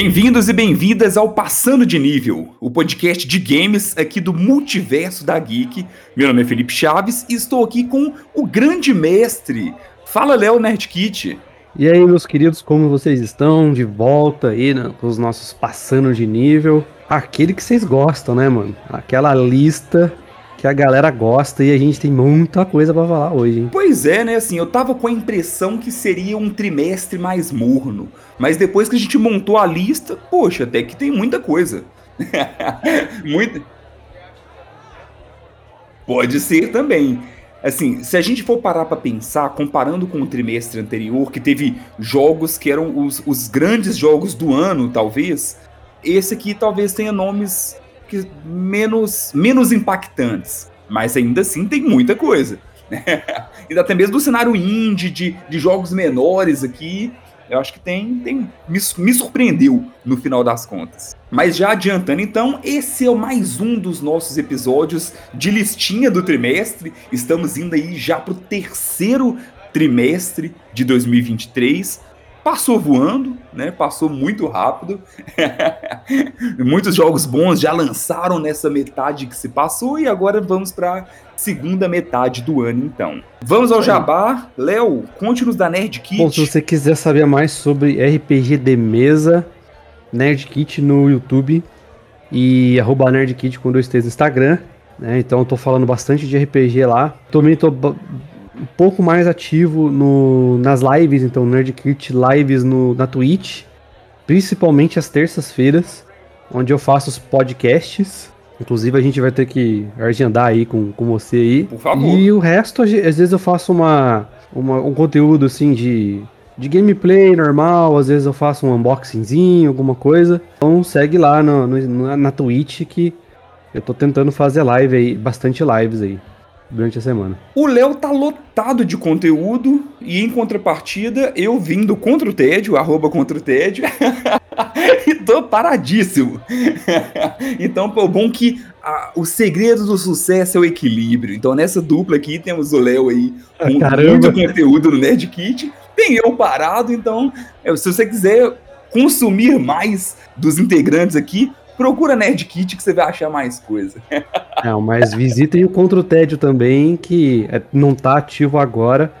Bem-vindos e bem-vindas ao Passando de Nível, o podcast de games aqui do Multiverso da Geek. Meu nome é Felipe Chaves e estou aqui com o grande mestre. Fala, Léo Nerdkit. E aí, meus queridos, como vocês estão? De volta aí né, com os nossos Passando de Nível. Aquele que vocês gostam, né, mano? Aquela lista que a galera gosta e a gente tem muita coisa para falar hoje, hein? Pois é, né? Assim, eu tava com a impressão que seria um trimestre mais morno, mas depois que a gente montou a lista, poxa, até que tem muita coisa. muita. Pode ser também. Assim, se a gente for parar para pensar, comparando com o trimestre anterior, que teve jogos que eram os, os grandes jogos do ano, talvez, esse aqui talvez tenha nomes que menos, menos impactantes. Mas ainda assim tem muita coisa. e até mesmo do cenário indie, de, de jogos menores aqui, eu acho que tem, tem me, me, surpreendeu no final das contas. Mas já adiantando, então, esse é mais um dos nossos episódios de listinha do trimestre. Estamos indo aí já pro terceiro trimestre de 2023 passou voando, né? Passou muito rápido. Muitos jogos bons já lançaram nessa metade que se passou e agora vamos para segunda metade do ano, então. Vamos ao Jabá. Léo, conte-nos da Nerd Kit. Bom, se você quiser saber mais sobre RPG de mesa, Nerd Kit no YouTube e arroba Nerd Kit com dois T's no Instagram. Né? Então eu tô falando bastante de RPG lá. Também tô um pouco mais ativo no, nas lives, então Nerdkit Lives no, na Twitch, principalmente às terças-feiras, onde eu faço os podcasts. Inclusive a gente vai ter que agendar aí com, com você aí. Por favor. E o resto, às vezes eu faço uma, uma, um conteúdo assim de, de gameplay normal, às vezes eu faço um unboxingzinho, alguma coisa. Então segue lá no, no, na Twitch que eu tô tentando fazer live aí, bastante lives aí durante a semana. O Léo tá lotado de conteúdo e em contrapartida eu vindo contra o tédio, arroba contra o tédio, e tô paradíssimo. então, pô, bom que a, o segredo do sucesso é o equilíbrio. Então nessa dupla aqui temos o Léo aí com Caramba. muito conteúdo no Nerd Kit, tem eu parado, então se você quiser consumir mais dos integrantes aqui, Procura Nerd Kit que você vai achar mais coisa. Não, mas visitem o Contra o Tédio também, que é, não tá ativo agora,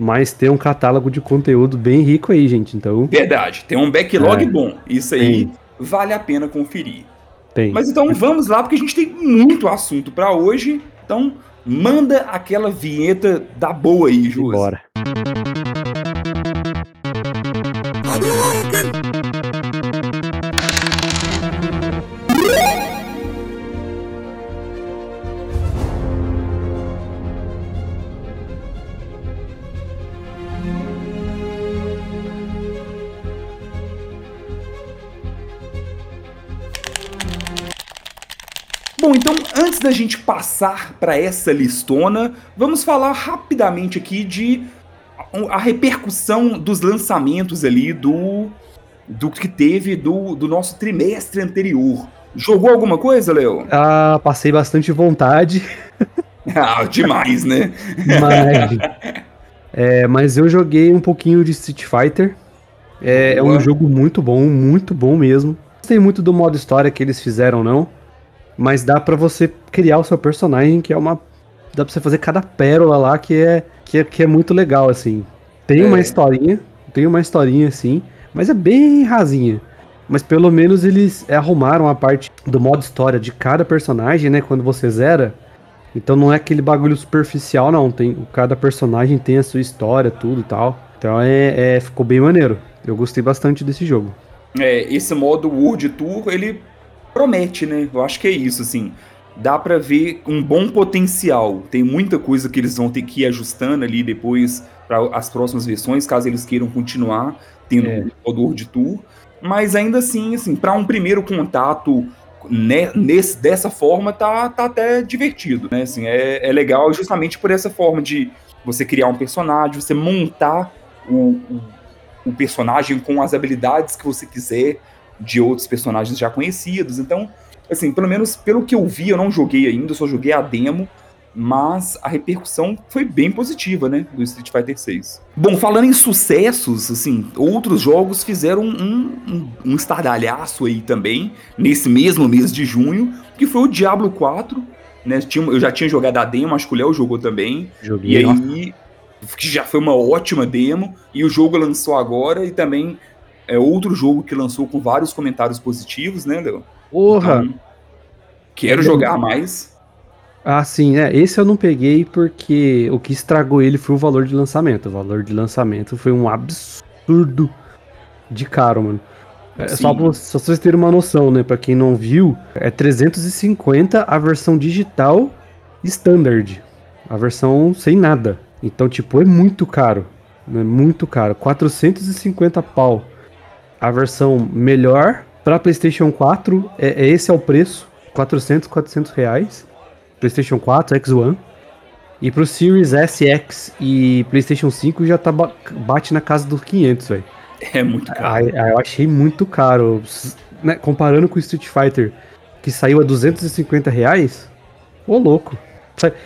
mas tem um catálogo de conteúdo bem rico aí, gente. Então. Verdade, tem um backlog é, bom. Isso aí tem. vale a pena conferir. Tem. Mas então vamos lá, porque a gente tem muito assunto para hoje. Então, manda aquela vinheta da boa aí, Júlio. Bora. Bom, então antes da gente passar para essa listona, vamos falar rapidamente aqui de a repercussão dos lançamentos ali do do que teve do, do nosso trimestre anterior. Jogou alguma coisa, Léo? Ah, passei bastante vontade. ah, demais, né? Mas, é, mas eu joguei um pouquinho de Street Fighter. É, é um jogo muito bom, muito bom mesmo. Não sei muito do modo história que eles fizeram, não. Mas dá para você criar o seu personagem, que é uma. Dá pra você fazer cada pérola lá que é, que é, que é muito legal, assim. Tem é. uma historinha, tem uma historinha assim, mas é bem rasinha. Mas pelo menos eles arrumaram a parte do modo história de cada personagem, né? Quando você zera. Então não é aquele bagulho superficial, não. Tem, cada personagem tem a sua história, tudo e tal. Então é, é ficou bem maneiro. Eu gostei bastante desse jogo. É, esse modo World Tour, ele promete, né? Eu acho que é isso, assim. Dá para ver um bom potencial. Tem muita coisa que eles vão ter que ir ajustando ali depois para as próximas versões, caso eles queiram continuar tendo é. o World Tour. Mas ainda assim, assim, para um primeiro contato né, nesse, dessa forma, tá, tá até divertido, né? Assim, é, é legal justamente por essa forma de você criar um personagem, você montar o, o, o personagem com as habilidades que você quiser de outros personagens já conhecidos. Então, assim, pelo menos pelo que eu vi, eu não joguei ainda, só joguei a demo, mas a repercussão foi bem positiva, né, do Street Fighter 6. Bom, falando em sucessos, assim, outros jogos fizeram um, um, um estardalhaço aí também, nesse mesmo mês de junho, que foi o Diablo 4, né, tinha, eu já tinha jogado a demo, acho que o Léo jogou também, Joguei, e aí, que já foi uma ótima demo, e o jogo lançou agora, e também é outro jogo que lançou com vários comentários positivos, né, Léo? Porra! Então, quero jogar mais. Ah, sim, é. Esse eu não peguei porque o que estragou ele foi o valor de lançamento. O valor de lançamento foi um absurdo de caro, mano. É, só, pra, só pra vocês terem uma noção, né? Pra quem não viu, é 350 a versão digital standard. A versão sem nada. Então, tipo, é muito caro. É muito caro. 450 pau. A versão melhor para PlayStation 4, é, é, esse é o preço. 400, 400 reais. PlayStation 4, X1. E pro Series SX e PlayStation 5 já tá bate na casa dos 500, velho. É muito caro. Aí eu achei muito caro. Né, comparando com o Street Fighter, que saiu a 250 reais, ô louco.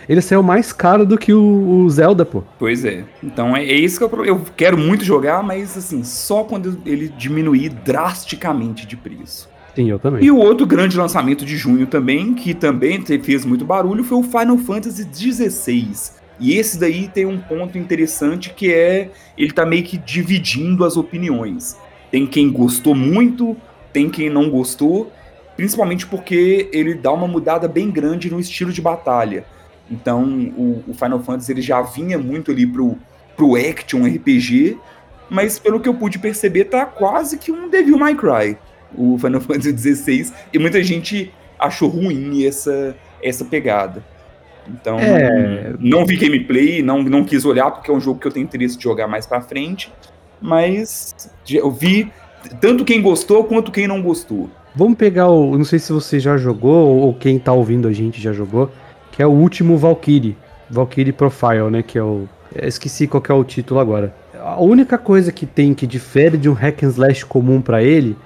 Ele saiu mais caro do que o, o Zelda, pô. Pois é. Então é, é isso que eu, eu quero muito jogar, mas assim, só quando ele diminuir drasticamente de preço. Sim, eu também. E o outro grande lançamento de junho também, que também fez muito barulho, foi o Final Fantasy XVI. E esse daí tem um ponto interessante que é ele tá meio que dividindo as opiniões. Tem quem gostou muito, tem quem não gostou, principalmente porque ele dá uma mudada bem grande no estilo de batalha. Então, o, o Final Fantasy ele já vinha muito ali pro, pro action RPG, mas pelo que eu pude perceber, tá quase que um Devil May Cry o Final Fantasy XVI, e muita gente achou ruim essa, essa pegada. Então, é... não vi gameplay, não, não quis olhar, porque é um jogo que eu tenho interesse de jogar mais pra frente, mas eu vi tanto quem gostou quanto quem não gostou. Vamos pegar o. Não sei se você já jogou, ou quem tá ouvindo a gente já jogou, que é o último Valkyrie. Valkyrie Profile, né? Que é o. Eu esqueci qual é o título agora. A única coisa que tem que difere de um hack and slash comum para ele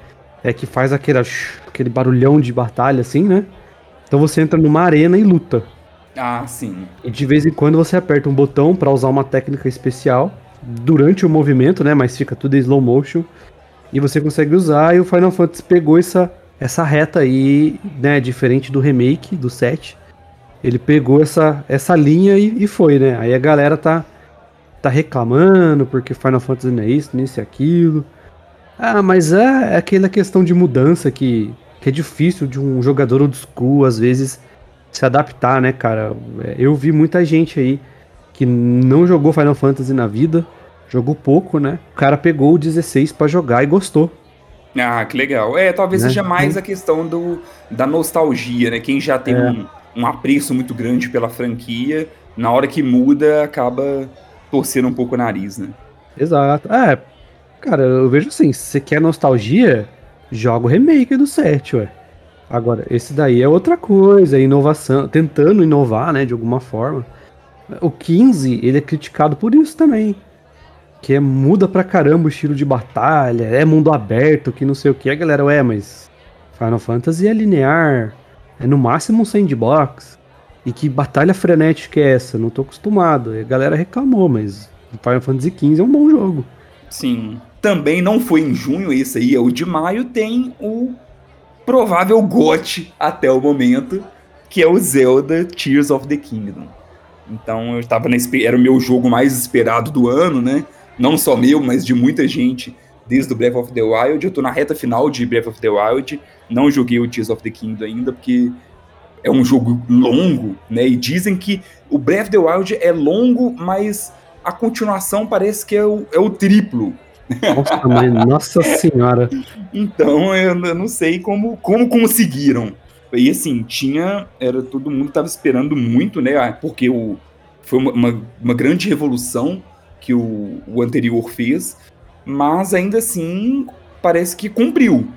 é que faz aquele, aquele barulhão de batalha, assim, né? Então você entra numa arena e luta. Ah, sim. E de vez em quando você aperta um botão para usar uma técnica especial durante o movimento, né? Mas fica tudo em slow motion. E você consegue usar. E o Final Fantasy pegou essa, essa reta aí, né? Diferente do remake, do 7. Ele pegou essa, essa linha e, e foi, né? Aí a galera tá, tá reclamando porque Final Fantasy não é isso, nem isso e aquilo. Ah, mas é, é aquela questão de mudança que, que é difícil de um jogador old school, às vezes, se adaptar, né, cara? É, eu vi muita gente aí que não jogou Final Fantasy na vida, jogou pouco, né? O cara pegou o 16 para jogar e gostou. Ah, que legal. É, talvez né? seja mais a questão do, da nostalgia, né? Quem já tem é. um, um apreço muito grande pela franquia, na hora que muda, acaba torcendo um pouco o nariz, né? Exato. É, Cara, eu vejo assim, se você quer nostalgia, joga o remake do 7, ué. Agora, esse daí é outra coisa, é inovação, tentando inovar, né, de alguma forma. O 15, ele é criticado por isso também. Que é, muda pra caramba o estilo de batalha, é mundo aberto, que não sei o que. A galera, ué, mas Final Fantasy é linear, é no máximo um sandbox. E que batalha frenética é essa? Não tô acostumado. a galera reclamou, mas Final Fantasy XV é um bom jogo. Sim. Também não foi em junho, esse aí é o de maio, tem o provável GOT até o momento, que é o Zelda Tears of the Kingdom. Então eu estava nesse. Era o meu jogo mais esperado do ano, né? Não só meu, mas de muita gente desde o Breath of the Wild. Eu tô na reta final de Breath of the Wild. Não joguei o Tears of the Kingdom ainda, porque é um jogo longo, né? E dizem que o Breath of the Wild é longo, mas a continuação parece que é o, é o triplo. Nossa, mãe, nossa senhora. Então eu, eu não sei como, como conseguiram. E assim, tinha. Era, todo mundo estava esperando muito, né? Ah, porque o, foi uma, uma, uma grande revolução que o, o anterior fez. Mas ainda assim, parece que cumpriu.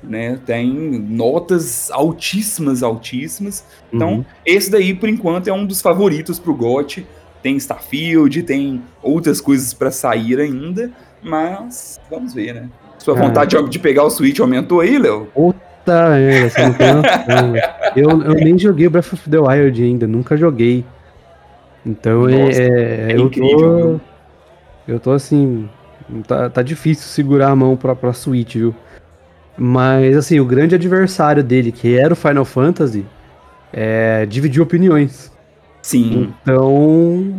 Né, tem notas altíssimas, altíssimas. Então, uhum. esse daí, por enquanto, é um dos favoritos pro GOT tem Starfield, tem outras coisas para sair ainda, mas vamos ver, né? Sua vontade de pegar o Switch aumentou aí, Léo? Puta merda, você não tem noção. eu, eu nem joguei Breath of the Wild ainda, nunca joguei. Então Nossa, é, é, eu incrível, tô, eu tô assim, tá, tá difícil segurar a mão pra, pra Switch, viu? Mas assim, o grande adversário dele, que era o Final Fantasy, é, dividiu opiniões. Sim. Então,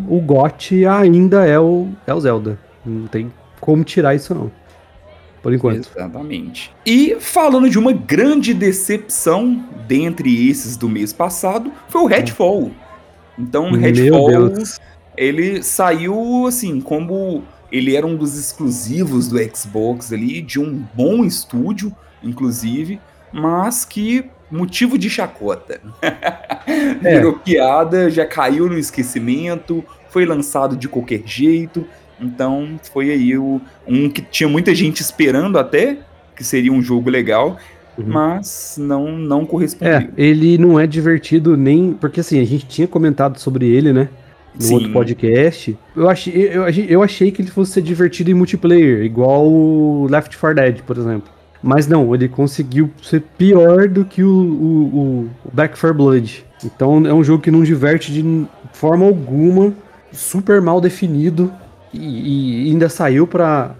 o GOT ainda é o, é o Zelda. Não tem como tirar isso, não. Por enquanto. Exatamente. E falando de uma grande decepção dentre esses do mês passado, foi o Redfall. Então, Redfall, ele saiu assim, como ele era um dos exclusivos do Xbox ali, de um bom estúdio, inclusive, mas que motivo de chacota. É. Virou piada, já caiu no esquecimento, foi lançado de qualquer jeito. Então foi aí o, um que tinha muita gente esperando até, que seria um jogo legal, uhum. mas não, não correspondeu. É, ele não é divertido nem. Porque assim, a gente tinha comentado sobre ele, né? No Sim. outro podcast. Eu achei, eu, eu achei que ele fosse ser divertido em multiplayer, igual o Left 4 Dead, por exemplo. Mas não, ele conseguiu ser pior do que o, o, o Back 4 Blood. Então é um jogo que não diverte de forma alguma, super mal definido e, e ainda saiu para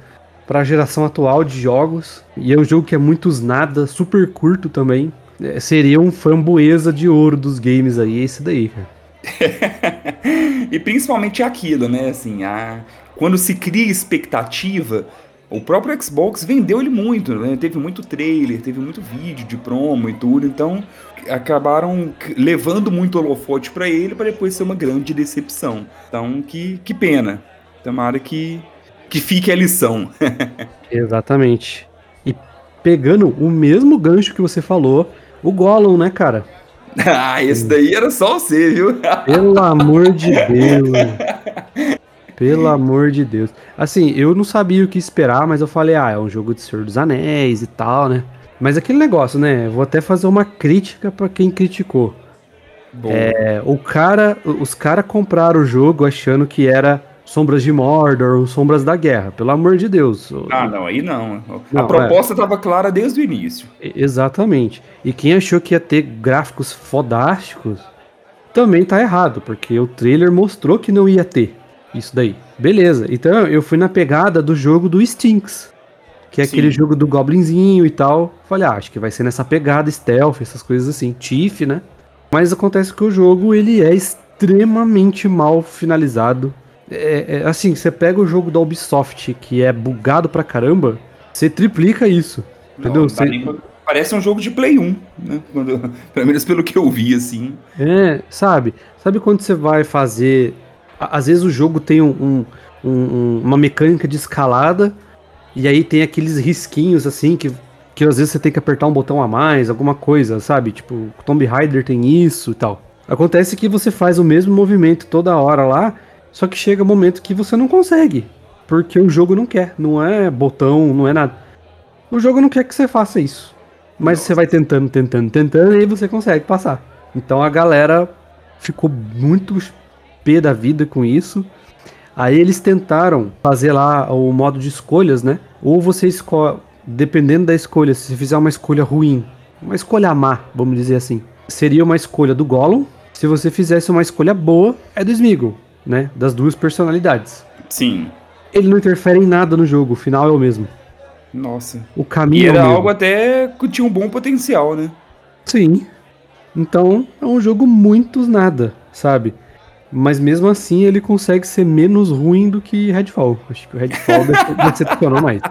para a geração atual de jogos. E é um jogo que é muitos nada, super curto também. É, seria um framboesa de ouro dos games aí, esse daí, cara. e principalmente aquilo, né? Assim, a... quando se cria expectativa, o próprio Xbox vendeu ele muito, né? Teve muito trailer, teve muito vídeo de promo e tudo, então acabaram levando muito holofote para ele para depois ser uma grande decepção. Então, que, que pena. Tomara que, que fique a lição. Exatamente. E pegando o mesmo gancho que você falou, o Gollum, né, cara? ah, esse daí era só você, viu? Pelo amor de Deus. Pelo amor de Deus. Assim, eu não sabia o que esperar, mas eu falei, ah, é um jogo de Senhor dos Anéis e tal, né? Mas aquele negócio, né? Vou até fazer uma crítica para quem criticou. É, o cara, os caras compraram o jogo achando que era Sombras de Mordor, Sombras da Guerra, pelo amor de Deus. Ah, não, aí não. não a proposta estava é. clara desde o início. Exatamente. E quem achou que ia ter gráficos fodásticos também tá errado, porque o trailer mostrou que não ia ter isso daí. Beleza. Então eu fui na pegada do jogo do Stinks, que é Sim. aquele jogo do Goblinzinho e tal. Falei, ah, acho que vai ser nessa pegada stealth, essas coisas assim, Tiff, né? Mas acontece que o jogo ele é extremamente mal finalizado é, é, assim, você pega o jogo da Ubisoft, que é bugado pra caramba, você triplica isso. Não, entendeu? Você... Parece um jogo de Play 1, né? Quando, pelo menos pelo que eu vi, assim. É, sabe? Sabe quando você vai fazer. Às vezes o jogo tem um, um, um, uma mecânica de escalada, e aí tem aqueles risquinhos assim que, que às vezes você tem que apertar um botão a mais, alguma coisa, sabe? Tipo, o Tomb Raider tem isso e tal. Acontece que você faz o mesmo movimento toda hora lá, só que chega um momento que você não consegue. Porque o jogo não quer. Não é botão, não é nada. O jogo não quer que você faça isso. Mas você vai tentando, tentando, tentando, e aí você consegue passar. Então a galera ficou muito pé da vida com isso. Aí eles tentaram fazer lá o modo de escolhas, né? Ou você escolhe, dependendo da escolha, se fizer uma escolha ruim, uma escolha má, vamos dizer assim, seria uma escolha do Gollum. Se você fizesse uma escolha boa, é do Smeagol né? Das duas personalidades. Sim. Ele não interfere em nada no jogo, o final é o mesmo. Nossa. O caminho e era é algo até que tinha um bom potencial, né? Sim. Então, é um jogo muito nada, sabe? Mas mesmo assim ele consegue ser menos ruim do que Redfall. Acho que o Redfall decepcionou mais.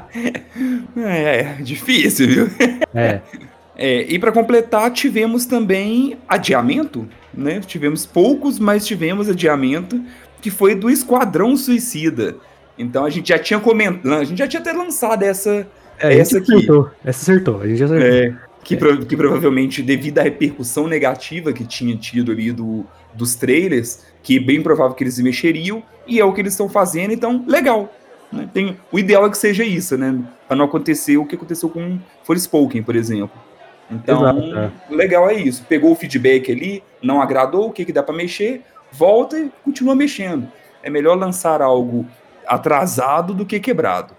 É, é, difícil, viu? É. é e para completar, tivemos também adiamento né? Tivemos poucos, mas tivemos adiamento, que foi do Esquadrão Suicida. Então a gente já tinha comentado, a gente já tinha até lançado essa, é, essa aqui. Acertou. Essa acertou, a gente já acertou. É, que, é. Pro, que provavelmente, devido à repercussão negativa que tinha tido ali do, dos trailers, que é bem provável que eles mexeriam, e é o que eles estão fazendo, então, legal. Né? Tem, o ideal é que seja isso, né? Para não acontecer o que aconteceu com Forspoken, por exemplo. Então, Exato, é. legal é isso. Pegou o feedback ali, não agradou, o que, que dá para mexer, volta e continua mexendo. É melhor lançar algo atrasado do que quebrado.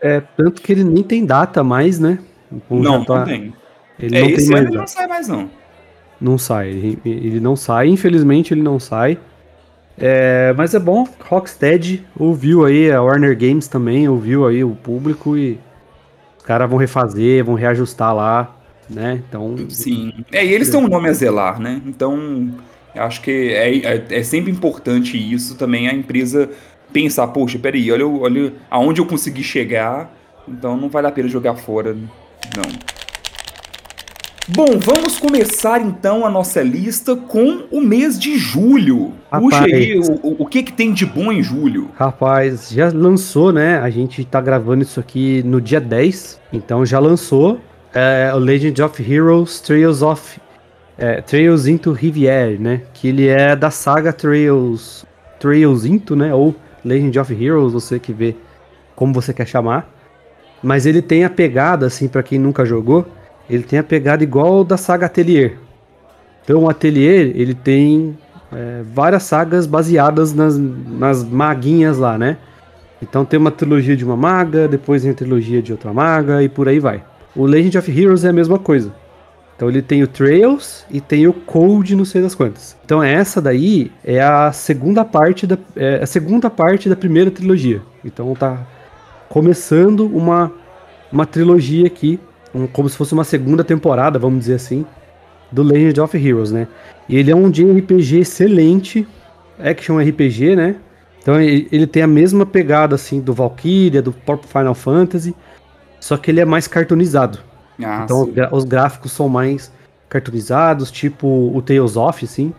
é, tanto que ele nem tem data mais, né? não, tá... não tem. Ele é, não tem mais ele não sai mais, não. Não sai. Ele, ele não sai, infelizmente ele não sai. É, mas é bom, Rocksteady ouviu aí, a Warner Games também ouviu aí o público e caras vão refazer, vão reajustar lá, né? Então. Sim. É, e eles têm um nome a zelar, né? Então, acho que é, é, é sempre importante isso também, a empresa pensar, poxa, peraí, olha, olha aonde eu consegui chegar, então não vale a pena jogar fora, não. Bom, vamos começar então a nossa lista com o mês de julho. Rapaz, Puxa aí, o, o que, que tem de bom em julho? Rapaz, já lançou, né? A gente tá gravando isso aqui no dia 10, então já lançou é, o Legend of Heroes Trails of é, Trails into Rivière, né? Que ele é da saga Trails Trails into, né? Ou Legend of Heroes, você que vê como você quer chamar. Mas ele tem a pegada, assim, para quem nunca jogou, ele tem a pegada igual da saga Atelier. Então o Atelier, ele tem é, várias sagas baseadas nas, nas maguinhas lá, né? Então tem uma trilogia de uma maga, depois tem a trilogia de outra maga e por aí vai. O Legend of Heroes é a mesma coisa. Então ele tem o Trails e tem o Code, não sei das quantas. Então essa daí é a segunda parte da é a segunda parte da primeira trilogia. Então tá começando uma uma trilogia aqui um, como se fosse uma segunda temporada, vamos dizer assim, do Legend of Heroes, né? E ele é um JRPG excelente, action RPG, né? Então ele, ele tem a mesma pegada assim do Valkyria, do próprio Final Fantasy, só que ele é mais cartoonizado. Ah, então os, os, gráficos são mais cartoonizados, tipo o Tales of, assim.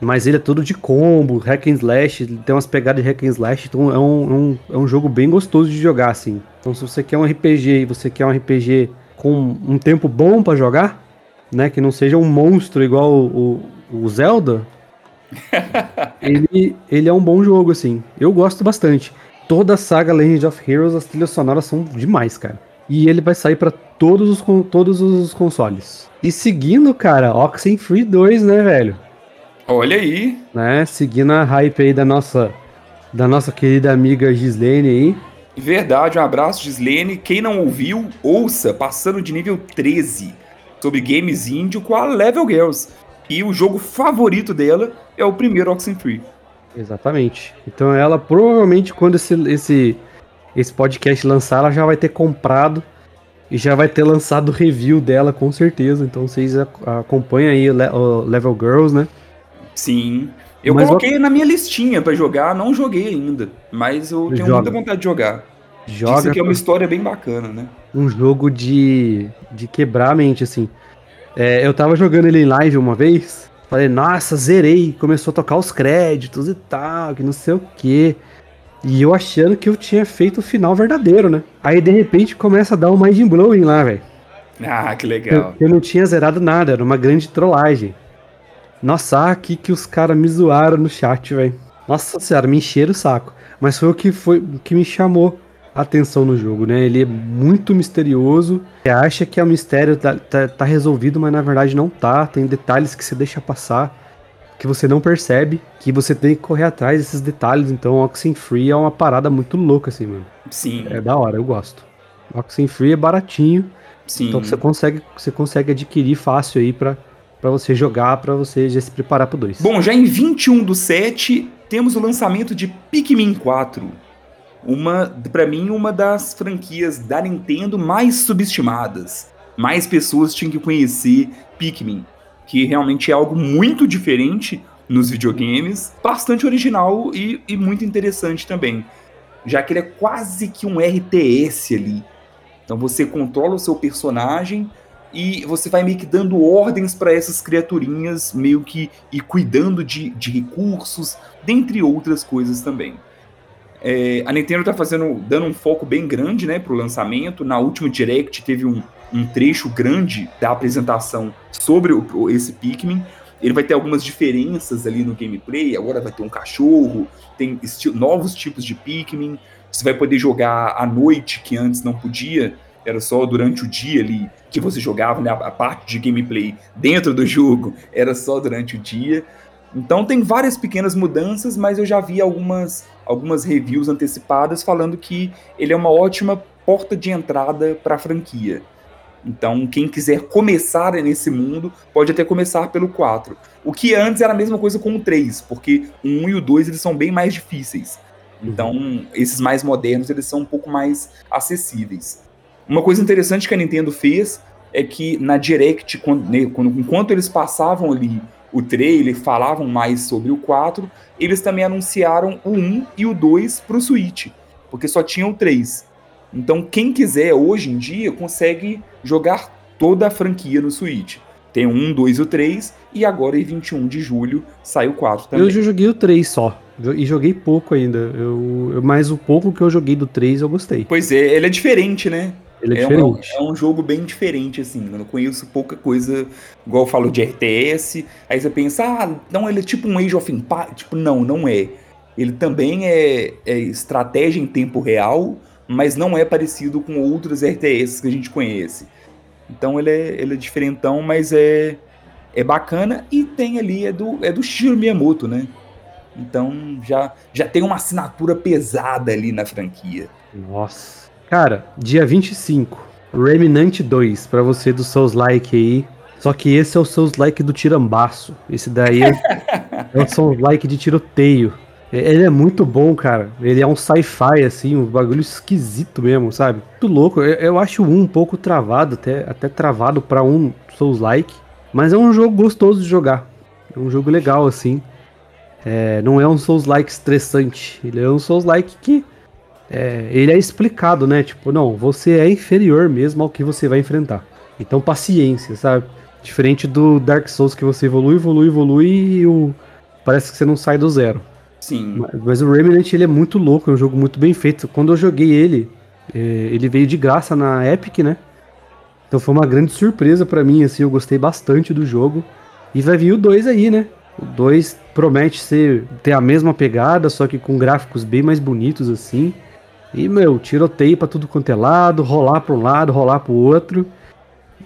Mas ele é todo de combo, hack and slash, tem umas pegadas de hack and slash, então é um, é um, é um jogo bem gostoso de jogar, assim. Então se você quer um RPG e você quer um RPG com um tempo bom para jogar, né? Que não seja um monstro igual o, o, Zelda. ele, ele é um bom jogo, assim. Eu gosto bastante. Toda a saga Legend of Heroes, as trilhas sonoras são demais, cara. E ele vai sair para todos os, todos os consoles. E seguindo, cara, Oxenfree 2, né, velho? Olha aí. Né, seguindo a hype aí da nossa, da nossa querida amiga Gislene aí. Verdade, um abraço, Gislene. Quem não ouviu, ouça, passando de nível 13, sobre games índio com a Level Girls. E o jogo favorito dela é o primeiro Oxenfree. Exatamente. Então ela provavelmente, quando esse, esse, esse podcast lançar, ela já vai ter comprado e já vai ter lançado o review dela, com certeza. Então vocês acompanham aí o Level Girls, né? Sim. Eu mas coloquei na minha listinha para jogar, não joguei ainda, mas eu tenho Joga. muita vontade de jogar. Joga. Isso aqui é uma história bem bacana, né? Um jogo de, de quebrar a mente, assim. É, eu tava jogando ele em live uma vez, falei, nossa, zerei, começou a tocar os créditos e tal, que não sei o que. E eu achando que eu tinha feito o final verdadeiro, né? Aí de repente começa a dar um mind blowing lá, velho. Ah, que legal. Eu, eu não tinha zerado nada, era uma grande trollagem. Nossa, aqui que os caras me zoaram no chat, velho. Nossa senhora, me encheram o saco. Mas foi o que foi que me chamou a atenção no jogo, né? Ele é muito misterioso. Você acha que é um mistério tá, tá, tá, resolvido, mas na verdade não tá. Tem detalhes que você deixa passar, que você não percebe, que você tem que correr atrás desses detalhes. Então, Oxenfree é uma parada muito louca, assim, mano. Sim. É da hora, eu gosto. Oxenfree é baratinho. Sim. Então você consegue, você consegue adquirir fácil aí pra para você jogar, para você já se preparar pro 2. Bom, já em 21 do 7, temos o lançamento de Pikmin 4. Uma, para mim, uma das franquias da Nintendo mais subestimadas. Mais pessoas tinham que conhecer Pikmin, que realmente é algo muito diferente nos videogames, bastante original e, e muito interessante também. Já que ele é quase que um RTS ali. Então você controla o seu personagem e você vai meio que dando ordens para essas criaturinhas, meio que e cuidando de, de recursos, dentre outras coisas também. É, a Nintendo está fazendo, dando um foco bem grande, né, pro lançamento. Na última Direct teve um, um trecho grande da apresentação sobre o, esse Pikmin. Ele vai ter algumas diferenças ali no gameplay. Agora vai ter um cachorro, tem novos tipos de Pikmin. Você vai poder jogar à noite, que antes não podia era só durante o dia ali que você jogava, né? A parte de gameplay dentro do jogo era só durante o dia. Então tem várias pequenas mudanças, mas eu já vi algumas, algumas reviews antecipadas falando que ele é uma ótima porta de entrada para a franquia. Então, quem quiser começar nesse mundo, pode até começar pelo 4. O que antes era a mesma coisa com o 3, porque o 1 e o 2 eles são bem mais difíceis. Então, uhum. esses mais modernos, eles são um pouco mais acessíveis. Uma coisa interessante que a Nintendo fez é que na Direct, quando, né, quando, enquanto eles passavam ali o trailer, falavam mais sobre o 4, eles também anunciaram o 1 e o 2 para o Switch, porque só tinha o 3. Então, quem quiser hoje em dia consegue jogar toda a franquia no Switch. Tem o 1, 2 e o 3, e agora em 21 de julho sai o 4 também. Eu já joguei o 3 só. E joguei pouco ainda. Eu, eu, mas o pouco que eu joguei do 3 eu gostei. Pois é, ele é diferente, né? Ele é, é. Um, é um jogo bem diferente, assim. Eu não conheço pouca coisa, igual eu falo de RTS. Aí você pensa, ah, não, ele é tipo um Age of Empires. Tipo, não, não é. Ele também é, é estratégia em tempo real, mas não é parecido com outros RTS que a gente conhece. Então ele é, ele é diferentão, mas é, é bacana e tem ali, é do, é do Shiro Miyamoto, né? Então já, já tem uma assinatura pesada ali na franquia. Nossa. Cara, dia 25, Remnant 2, para você do Souls Like aí. Só que esse é o Souls Like do tirambaço. Esse daí é, é o Souls Like de tiroteio. Ele é muito bom, cara. Ele é um sci-fi, assim, um bagulho esquisito mesmo, sabe? Muito louco. Eu, eu acho um um pouco travado, até, até travado para um Souls-like. Mas é um jogo gostoso de jogar. É um jogo legal, assim. É, não é um Souls-like estressante. Ele é um Souls-like que. É, ele é explicado, né? Tipo, não, você é inferior mesmo ao que você vai enfrentar. Então, paciência, sabe? Diferente do Dark Souls que você evolui, evolui, evolui e o... parece que você não sai do zero. Sim. Mas, mas, o Remnant ele é muito louco, é um jogo muito bem feito. Quando eu joguei ele, é, ele veio de graça na Epic, né? Então foi uma grande surpresa para mim, assim, eu gostei bastante do jogo. E vai vir o 2 aí, né? O 2 promete ser ter a mesma pegada, só que com gráficos bem mais bonitos assim. E, meu, tiroteio pra tudo quanto é lado, rolar pra um lado, rolar pro outro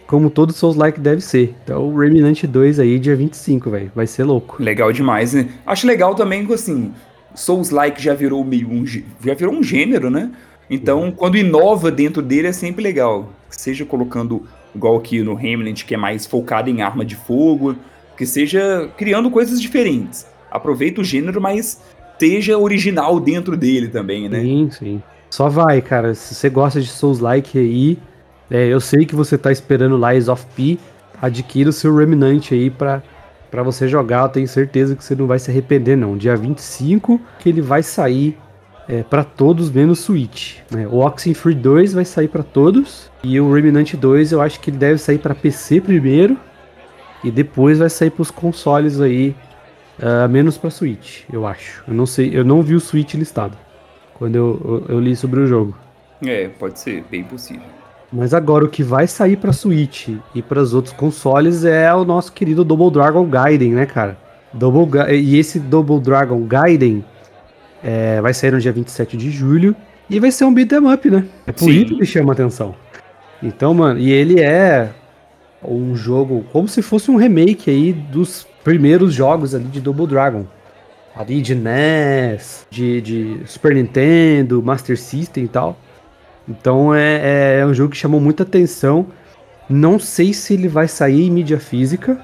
como todo Souls Like deve ser. Então, o Remnant 2 aí, dia 25, velho. Vai ser louco. Legal demais, né? Acho legal também que, assim, Souls Like já virou meio um. Já virou um gênero, né? Então, quando inova dentro dele é sempre legal. Seja colocando, igual aqui no Remnant, que é mais focado em arma de fogo, que seja criando coisas diferentes. Aproveita o gênero, mas seja original dentro dele também, né? Sim, sim. Só vai, cara. Se você gosta de Souls Like aí, é, eu sei que você tá esperando Lies of P. Adquira o seu Remnant aí pra, pra você jogar. Eu tenho certeza que você não vai se arrepender, não. Dia 25 que ele vai sair é, para todos, menos Switch. Né? O Oxenfree 2 vai sair para todos. E o Remnant 2 eu acho que ele deve sair para PC primeiro. E depois vai sair para os consoles aí. Uh, menos para Switch, eu acho. Eu não sei, eu não vi o Switch listado quando eu, eu, eu li sobre o jogo. É, pode ser, bem possível. Mas agora o que vai sair para Switch e para os outros consoles é o nosso querido Double Dragon Gaiden, né, cara? Double e esse Double Dragon Gaiden é, vai sair no dia 27 de julho e vai ser um beat'em up, né? É por Sim. isso que chama atenção. Então, mano, e ele é um jogo como se fosse um remake aí dos primeiros jogos ali de Double Dragon. Ali de NES, de, de Super Nintendo, Master System e tal. Então é, é, é um jogo que chamou muita atenção. Não sei se ele vai sair em mídia física,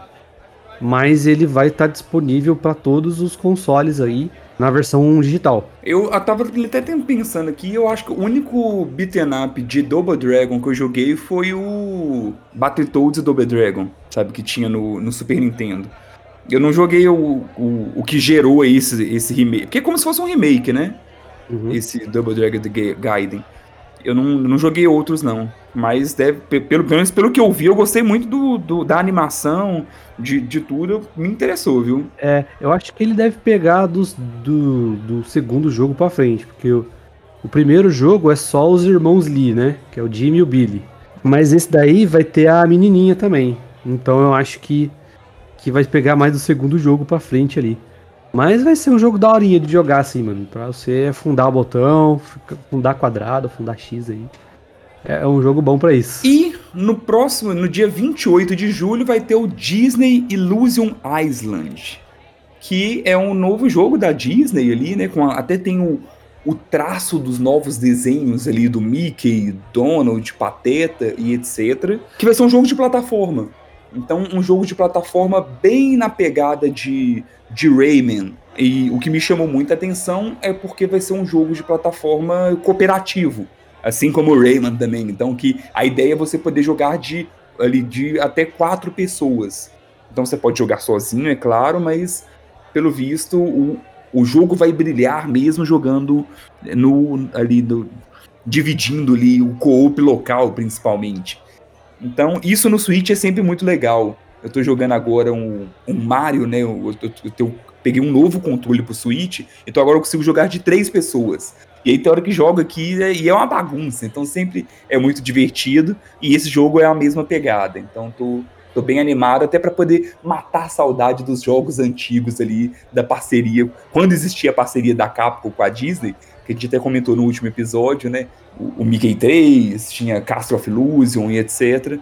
mas ele vai estar tá disponível para todos os consoles aí na versão digital. Eu tava até pensando aqui, eu acho que o único beat'em up de Double Dragon que eu joguei foi o Battletoads Double Dragon, sabe, que tinha no, no Super Nintendo. Eu não joguei o, o, o que gerou esse, esse remake, porque é como se fosse um remake, né? Uhum. Esse Double Dragon Gaiden. Eu não, não joguei outros, não. Mas deve, pelo menos pelo que eu vi, eu gostei muito do, do, da animação, de, de tudo, me interessou, viu? É, eu acho que ele deve pegar dos, do, do segundo jogo pra frente, porque o, o primeiro jogo é só os irmãos Lee, né? Que é o Jimmy e o Billy. Mas esse daí vai ter a menininha também. Então eu acho que, que vai pegar mais do segundo jogo pra frente ali. Mas vai ser um jogo daorinha de jogar assim, mano. Pra você afundar o botão, afundar quadrado, afundar X aí. É um jogo bom para isso. E no próximo, no dia 28 de julho, vai ter o Disney Illusion Island. Que é um novo jogo da Disney ali, né? Com a, até tem o, o traço dos novos desenhos ali do Mickey, Donald, Pateta e etc. Que vai ser um jogo de plataforma. Então, um jogo de plataforma bem na pegada de, de Rayman. E o que me chamou muita atenção é porque vai ser um jogo de plataforma cooperativo. Assim como o Rayman também. Então, que a ideia é você poder jogar de, ali, de até quatro pessoas. Então você pode jogar sozinho, é claro, mas pelo visto o, o jogo vai brilhar mesmo jogando no ali no, dividindo ali o co-op local principalmente. Então isso no Switch é sempre muito legal. Eu tô jogando agora um, um Mario, né? Eu, eu, eu, eu peguei um novo controle pro Switch, então agora eu consigo jogar de três pessoas. E aí tem hora que joga aqui né, e é uma bagunça, então sempre é muito divertido. E esse jogo é a mesma pegada. Então tô, Tô bem animado até para poder matar a saudade dos jogos antigos ali da parceria. Quando existia a parceria da Capcom com a Disney, que a gente até comentou no último episódio, né? O, o Mickey 3, tinha Castle of Illusion e etc.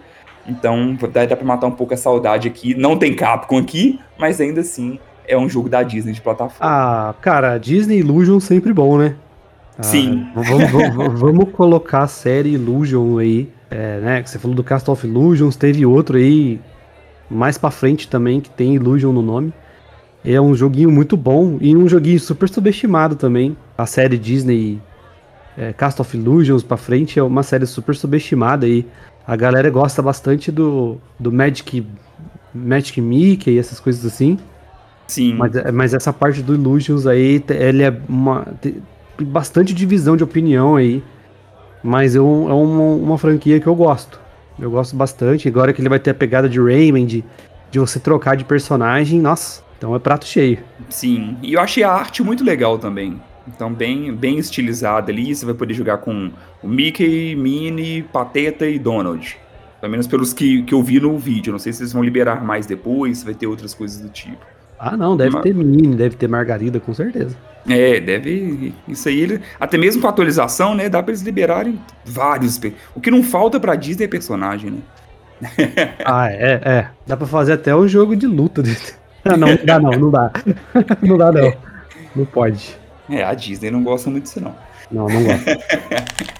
Então dá, dá pra matar um pouco a saudade aqui. Não tem Capcom aqui, mas ainda assim é um jogo da Disney de plataforma. Ah, cara, Disney Illusion sempre bom, né? Ah, Sim. Vamos, vamos, vamos, colocar a série Illusion aí é, né, você falou do Cast of Illusions, teve outro aí mais para frente também que tem Illusion no nome. É um joguinho muito bom e um joguinho super subestimado também. A série Disney é, Cast of Illusions para frente é uma série super subestimada e a galera gosta bastante do, do Magic Magic Mickey e essas coisas assim. Sim. Mas, mas essa parte do Illusions aí, ele é uma tem bastante divisão de opinião aí. Mas eu, é uma, uma franquia que eu gosto. Eu gosto bastante. Agora que ele vai ter a pegada de Rayman, de, de você trocar de personagem, nossa, então é prato cheio. Sim, e eu achei a arte muito legal também. Então, bem, bem estilizada ali. Você vai poder jogar com o Mickey, Minnie, Pateta e Donald. Pelo menos pelos que, que eu vi no vídeo. Não sei se eles vão liberar mais depois, se vai ter outras coisas do tipo. Ah, não, deve Mas... ter Minnie, deve ter Margarida, com certeza. É, deve. Isso aí, até mesmo com atualização, né? Dá pra eles liberarem vários. O que não falta pra Disney é personagem, né? ah, é, é. Dá pra fazer até o um jogo de luta. Ah, não, não dá não, não dá. não dá não. Não pode. É, a Disney não gosta muito disso, não. Não, não gosta.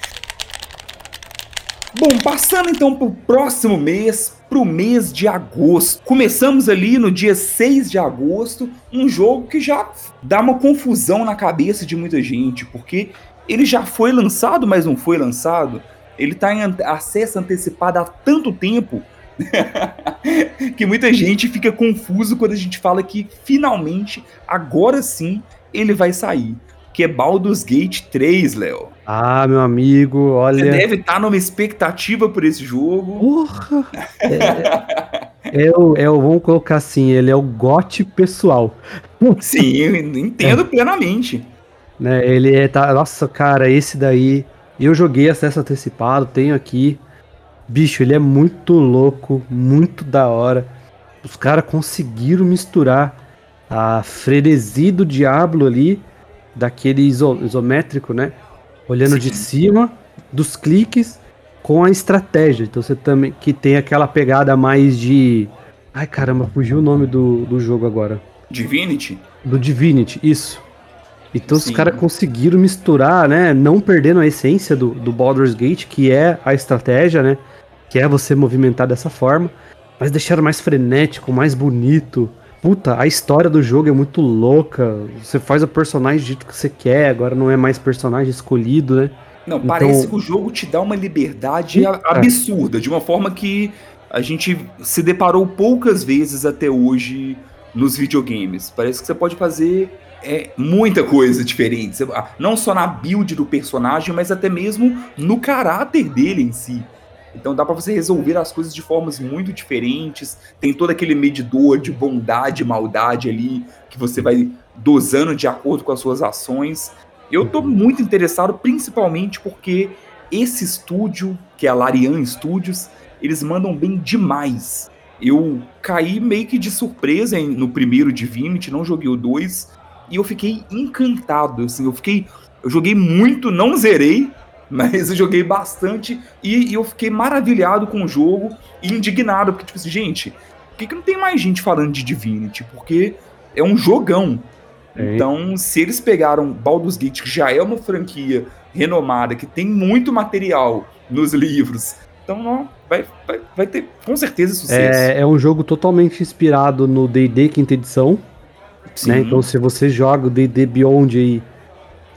Bom, passando então pro próximo mês, pro mês de agosto. Começamos ali no dia 6 de agosto, um jogo que já dá uma confusão na cabeça de muita gente, porque ele já foi lançado, mas não foi lançado. Ele tá em acesso antecipado há tanto tempo que muita gente fica confuso quando a gente fala que finalmente, agora sim, ele vai sair que é Baldur's Gate 3, Léo. Ah, meu amigo, olha. Você deve estar tá numa expectativa por esse jogo. Porra! É, é, o, é o, vamos colocar assim, ele é o gote pessoal. Sim, eu entendo é. plenamente. Né, ele é, tá, nossa, cara, esse daí, eu joguei acesso antecipado, tenho aqui. Bicho, ele é muito louco, muito da hora. Os caras conseguiram misturar a frenesia do Diablo ali daquele iso, isométrico, né? Olhando Sim. de cima, dos cliques com a estratégia. Então você também que tem aquela pegada mais de. Ai caramba, fugiu o nome do, do jogo agora. Divinity? Do Divinity, isso. Então Sim. os caras conseguiram misturar, né? Não perdendo a essência do, do Baldur's Gate, que é a estratégia, né? Que é você movimentar dessa forma. Mas deixaram mais frenético, mais bonito puta, a história do jogo é muito louca. Você faz o personagem do jeito que você quer, agora não é mais personagem escolhido, né? Não, então... parece que o jogo te dá uma liberdade absurda, de uma forma que a gente se deparou poucas vezes até hoje nos videogames. Parece que você pode fazer é, muita coisa diferente. Ah, não só na build do personagem, mas até mesmo no caráter dele em si. Então dá para você resolver as coisas de formas muito diferentes. Tem todo aquele medidor de bondade e maldade ali que você vai dosando de acordo com as suas ações. Eu tô muito interessado principalmente porque esse estúdio, que é a Larian Studios, eles mandam bem demais. Eu caí meio que de surpresa no primeiro Divinity, não joguei o 2, e eu fiquei encantado, assim, eu fiquei eu joguei muito, não zerei, mas eu joguei bastante e, e, eu fiquei maravilhado com o jogo e indignado, porque, tipo assim, gente, por que, que não tem mais gente falando de Divinity? Porque é um jogão. É. Então, se eles pegaram Baldur's Gate, que já é uma franquia renomada, que tem muito material nos livros, então não, vai, vai, vai ter com certeza sucesso. É, é um jogo totalmente inspirado no D&D quinta edição. Né? Então, se você joga o D&D Beyond aí,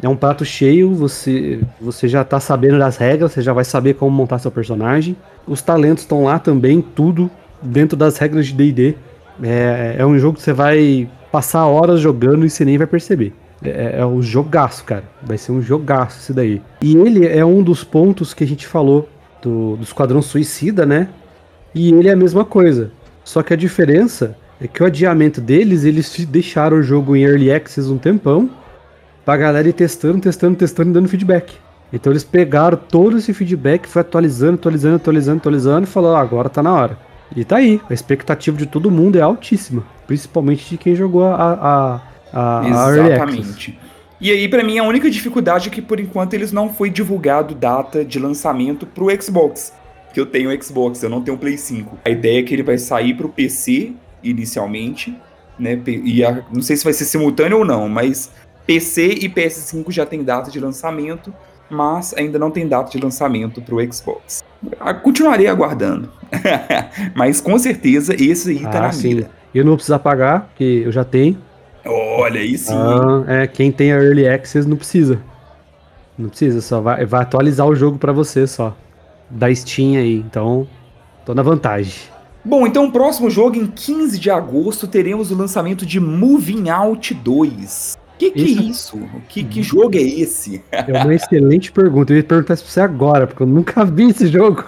é um prato cheio, você, você já tá sabendo das regras, você já vai saber como montar seu personagem. Os talentos estão lá também, tudo dentro das regras de D&D. É, é um jogo que você vai passar horas jogando e você nem vai perceber. É, é um jogaço, cara. Vai ser um jogaço esse daí. E ele é um dos pontos que a gente falou do, do Esquadrão Suicida, né? E ele é a mesma coisa. Só que a diferença é que o adiamento deles, eles deixaram o jogo em Early Access um tempão pra galera ir testando, testando, testando e dando feedback. Então eles pegaram todo esse feedback, foi atualizando, atualizando, atualizando, atualizando e falaram, ah, agora tá na hora. E tá aí, a expectativa de todo mundo é altíssima, principalmente de quem jogou a, a, a Exatamente. E aí, para mim, a única dificuldade é que, por enquanto, eles não foi divulgado data de lançamento pro Xbox. Que eu tenho Xbox, eu não tenho Play 5. A ideia é que ele vai sair pro PC, inicialmente, né? E a, não sei se vai ser simultâneo ou não, mas PC e PS5 já tem data de lançamento, mas ainda não tem data de lançamento para o Xbox. Continuarei aguardando, mas com certeza esse aí tá ah, na sim. mira. Eu não preciso pagar, porque eu já tenho. Olha aí sim. Ah, é, quem tem a Early Access não precisa. Não precisa, só vai, vai atualizar o jogo para você só. Da Steam aí, então tô na vantagem. Bom, então o próximo jogo, em 15 de agosto, teremos o lançamento de Moving Out 2 que que isso... é isso? Que, que jogo é esse? É uma excelente pergunta. Eu ia perguntar isso pra você agora, porque eu nunca vi esse jogo.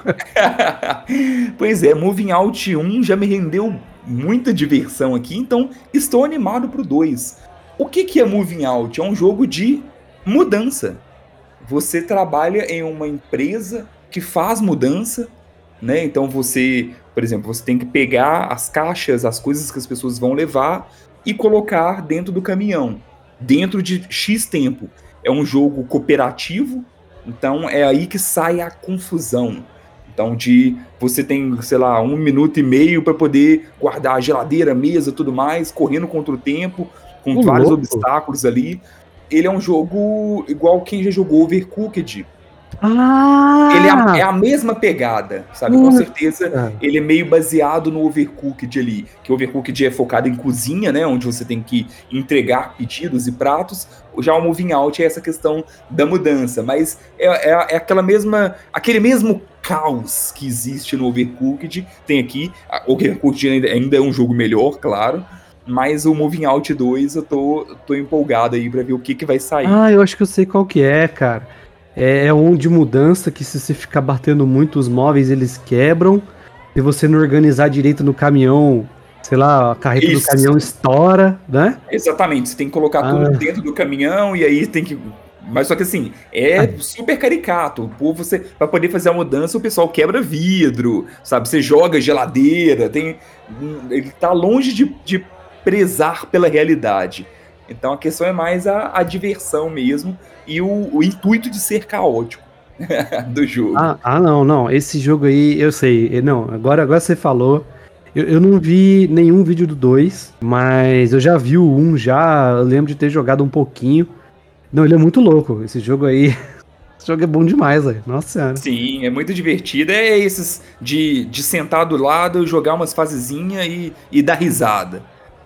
pois é, Moving Out 1 já me rendeu muita diversão aqui, então estou animado pro 2. O que, que é Moving Out? É um jogo de mudança. Você trabalha em uma empresa que faz mudança, né? Então você, por exemplo, você tem que pegar as caixas, as coisas que as pessoas vão levar e colocar dentro do caminhão dentro de X tempo. É um jogo cooperativo, então é aí que sai a confusão. Então, de você tem, sei lá, um minuto e meio para poder guardar a geladeira, a mesa, tudo mais, correndo contra o tempo, com vários louco. obstáculos ali. Ele é um jogo igual quem já jogou Overcooked, ah! Ele é a, é a, mesma pegada, sabe? Com certeza ele é meio baseado no Overcooked ali. Que o Overcooked é focado em cozinha, né? Onde você tem que entregar pedidos e pratos. Já o Moving Out é essa questão da mudança. Mas é, é, é aquela mesma. aquele mesmo caos que existe no Overcooked. Tem aqui. O Overcooked ainda, ainda é um jogo melhor, claro. Mas o Moving Out 2 eu tô, tô empolgado aí pra ver o que, que vai sair. Ah, eu acho que eu sei qual que é, cara. É, é um de mudança que se você ficar batendo muito os móveis, eles quebram. Se você não organizar direito no caminhão, sei lá, a carreta Isso. do caminhão estoura, né? Exatamente, você tem que colocar ah. tudo dentro do caminhão e aí tem que. Mas só que assim, é ah. super caricato. Por você, para poder fazer a mudança, o pessoal quebra vidro, sabe? Você joga geladeira, tem. Ele tá longe de, de prezar pela realidade. Então a questão é mais a, a diversão mesmo e o, o intuito de ser caótico do jogo. Ah, ah, não, não. Esse jogo aí, eu sei. Não, agora, agora você falou. Eu, eu não vi nenhum vídeo do 2, mas eu já vi o 1 um, já. Eu lembro de ter jogado um pouquinho. Não, ele é muito louco. Esse jogo aí. Esse jogo é bom demais, velho. Nossa senhora. Sim, é muito divertido. É esses de, de sentar do lado, jogar umas fasezinhas e, e dar risada.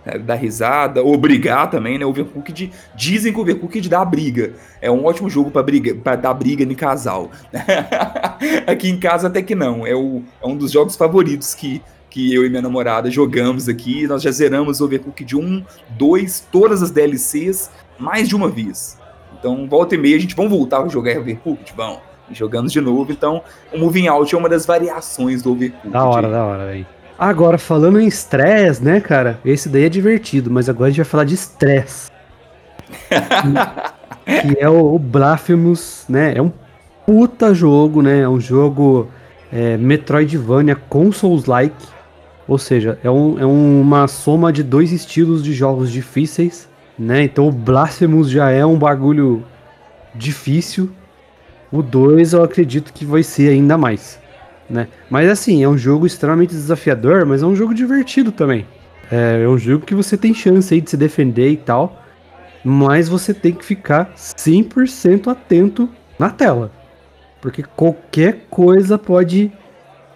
É, dar risada, ou brigar também, né? O Overcooked, dizem que o Overcooked dá briga. É um ótimo jogo para briga, para dar briga em casal. aqui em casa até que não. É, o, é um dos jogos favoritos que, que eu e minha namorada jogamos aqui. Nós já zeramos o Overcooked 1, 2, todas as DLCs, mais de uma vez. Então, volta e meia, a gente vamos voltar a jogar Overcooked? Vamos. Jogamos de novo. Então, o Moving Out é uma das variações do Overcooked. Da hora, da hora, velho. Agora, falando em estresse, né, cara? Esse daí é divertido, mas agora a gente vai falar de estresse. que, é o, o Blasphemous, né? É um puta jogo, né? É um jogo é, Metroidvania com Souls-like. Ou seja, é, um, é uma soma de dois estilos de jogos difíceis, né? Então o Blasphemous já é um bagulho difícil. O 2 eu acredito que vai ser ainda mais né? Mas assim, é um jogo extremamente desafiador, mas é um jogo divertido também. É, é um jogo que você tem chance aí de se defender e tal. mas você tem que ficar 100% atento na tela. Porque qualquer coisa pode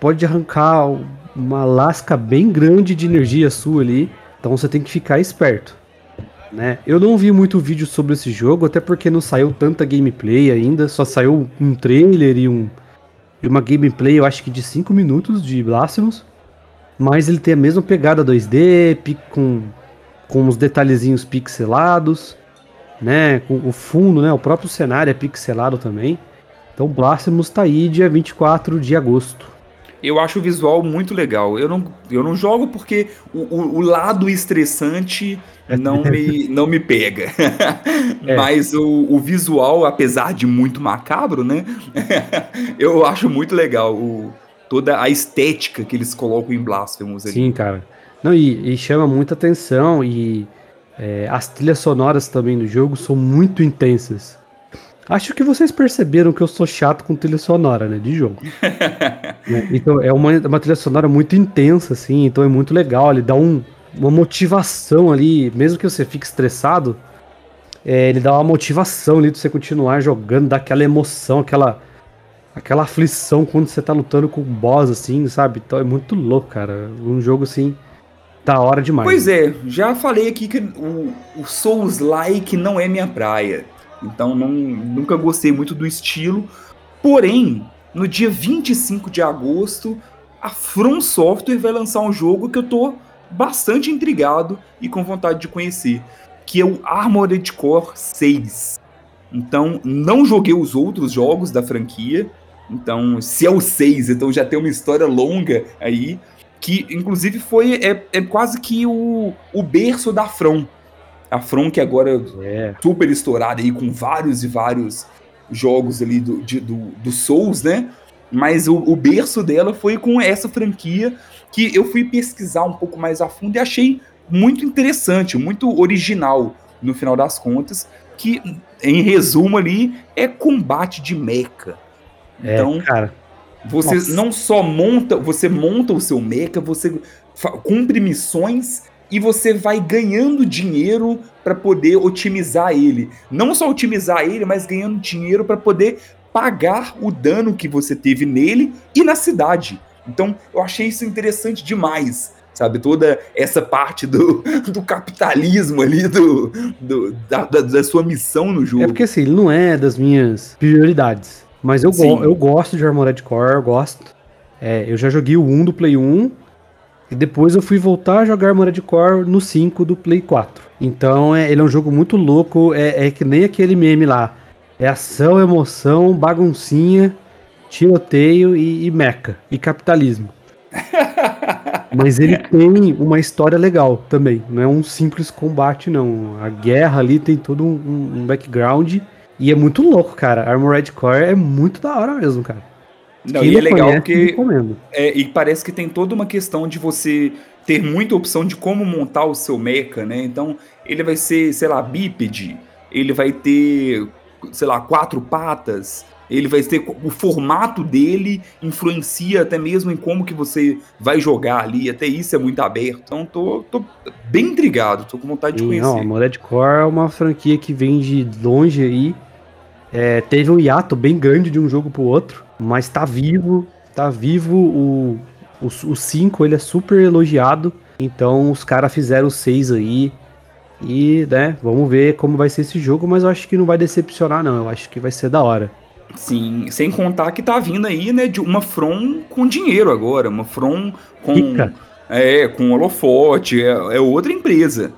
pode arrancar uma lasca bem grande de energia sua ali, então você tem que ficar esperto. Né? Eu não vi muito vídeo sobre esse jogo, até porque não saiu tanta gameplay ainda, só saiu um trailer e, um, e uma gameplay, eu acho que de 5 minutos de Blasphemous. Mas ele tem a mesma pegada 2D, com, com os detalhezinhos pixelados, né? Com o fundo, né? O próprio cenário é pixelado também. Então Blasphemous tá aí dia 24 de agosto eu acho o visual muito legal. Eu não, eu não jogo porque o, o, o lado estressante não me, não me pega. É. Mas o, o, visual, apesar de muito macabro, né? eu acho muito legal o, toda a estética que eles colocam em Blasphemous ali. Sim, cara. Não, e, e chama muita atenção e é, as trilhas sonoras também do jogo são muito intensas. Acho que vocês perceberam que eu sou chato com trilha sonora, né? De jogo. né? Então é uma, uma trilha sonora muito intensa, assim, então é muito legal. Ele dá um, uma motivação ali, mesmo que você fique estressado, é, ele dá uma motivação ali de você continuar jogando, dá aquela emoção, aquela, aquela aflição quando você tá lutando com o boss, assim, sabe? Então é muito louco, cara. Um jogo assim. Da hora demais. Pois é, já falei aqui que o, o Souls-like não é minha praia. Então não, nunca gostei muito do estilo. Porém, no dia 25 de agosto, a From Software vai lançar um jogo que eu tô bastante intrigado e com vontade de conhecer, que é o Armored Core 6. Então, não joguei os outros jogos da franquia. Então, se é o 6, então já tem uma história longa aí, que inclusive foi é, é quase que o, o berço da From a From, que agora é super estourada aí com vários e vários jogos ali do, de, do, do Souls, né? Mas o, o, berço dela foi com essa franquia que eu fui pesquisar um pouco mais a fundo e achei muito interessante, muito original no final das contas, que em resumo ali é combate de mecha. É, então, cara. Você Nossa. não só monta, você monta o seu mecha, você cumpre missões e você vai ganhando dinheiro para poder otimizar ele. Não só otimizar ele, mas ganhando dinheiro para poder pagar o dano que você teve nele e na cidade. Então, eu achei isso interessante demais, sabe? Toda essa parte do, do capitalismo ali, do, do da, da, sua missão no jogo. É porque assim, ele não é das minhas prioridades. Mas eu, go eu gosto de Armored Core, eu gosto. É, eu já joguei o 1 do Play 1 e depois eu fui voltar a jogar Armored Core no 5 do Play 4. Então é, ele é um jogo muito louco, é, é que nem aquele meme lá. É ação, emoção, baguncinha, tiroteio e, e meca. E capitalismo. Mas ele tem uma história legal também. Não é um simples combate, não. A guerra ali tem todo um, um background. E é muito louco, cara. Armored Core é muito da hora mesmo, cara. Não, e é legal porque. É, e parece que tem toda uma questão de você ter muita opção de como montar o seu mecha, né? Então, ele vai ser, sei lá, bípede, ele vai ter, sei lá, quatro patas, ele vai ter o formato dele influencia até mesmo em como que você vai jogar ali, até isso é muito aberto. Então tô, tô bem intrigado, tô com vontade de conhecer. Não, a Mored Core é uma franquia que vem de longe aí. É, teve um hiato bem grande de um jogo pro outro. Mas tá vivo, tá vivo. O 5 o, cinco, ele é super elogiado. Então os caras fizeram o 6 aí. E, né, vamos ver como vai ser esse jogo, mas eu acho que não vai decepcionar, não. Eu acho que vai ser da hora. Sim, sem contar que tá vindo aí, né, de uma From com dinheiro agora, uma From com. Rica. É, com holofote, é, é outra empresa.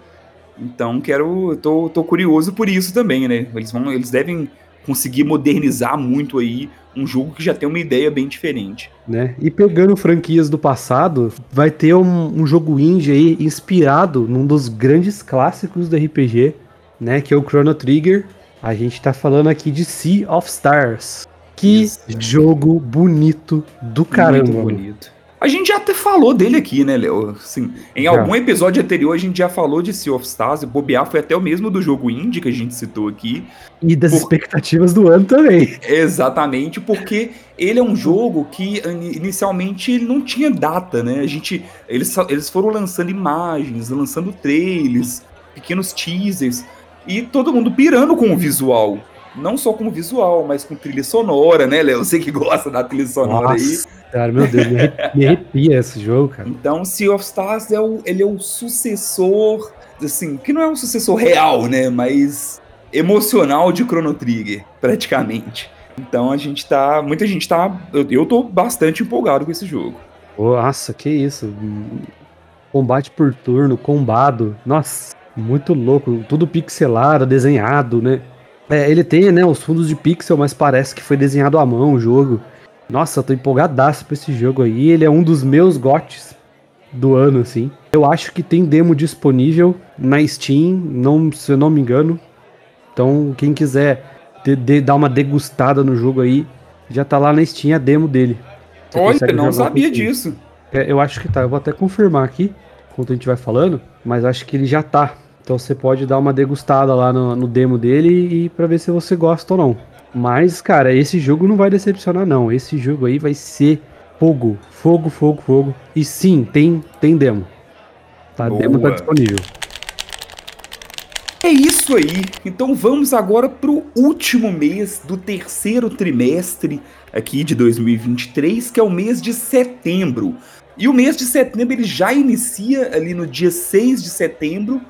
Então quero. Tô, tô curioso por isso também, né? Eles vão. Eles devem conseguir modernizar muito aí um jogo que já tem uma ideia bem diferente. Né? E pegando franquias do passado, vai ter um, um jogo indie aí inspirado num dos grandes clássicos do RPG, né? Que é o Chrono Trigger. A gente tá falando aqui de Sea of Stars. Que Isso. jogo bonito do caramba. Muito bonito. A gente já até falou dele aqui, né, Léo? Assim, em algum episódio anterior a gente já falou de Sea of Stars, e bobear foi até o mesmo do jogo indie que a gente citou aqui. E das por... expectativas do ano também. Exatamente, porque ele é um jogo que inicialmente não tinha data, né? A gente, eles, eles foram lançando imagens, lançando trailers, pequenos teasers, e todo mundo pirando com o visual. Não só com visual, mas com trilha sonora, né, Léo? Você que gosta da trilha sonora Nossa, aí. Cara, meu Deus, me arrepia esse jogo, cara. Então, Sea of Stars é o, ele é o sucessor, assim, que não é um sucessor real, né? Mas emocional de Chrono Trigger, praticamente. Então a gente tá. Muita gente tá. Eu, eu tô bastante empolgado com esse jogo. Nossa, que isso. Combate por turno, combado. Nossa, muito louco. Tudo pixelado, desenhado, né? É, ele tem, né, os fundos de pixel, mas parece que foi desenhado à mão o jogo. Nossa, tô empolgadaço pra esse jogo aí. Ele é um dos meus gotes do ano, assim. Eu acho que tem demo disponível na Steam, não, se eu não me engano. Então, quem quiser de, de, dar uma degustada no jogo aí, já tá lá na Steam a demo dele. Você Olha, não sabia disso. É, eu acho que tá. Eu vou até confirmar aqui, enquanto a gente vai falando, mas acho que ele já tá. Então você pode dar uma degustada lá no, no demo dele e para ver se você gosta ou não. Mas, cara, esse jogo não vai decepcionar, não. Esse jogo aí vai ser fogo, fogo, fogo, fogo. E sim, tem, tem demo. Tá, Boa. demo tá disponível. É isso aí. Então vamos agora para o último mês do terceiro trimestre aqui de 2023, que é o mês de setembro. E o mês de setembro ele já inicia ali no dia 6 de setembro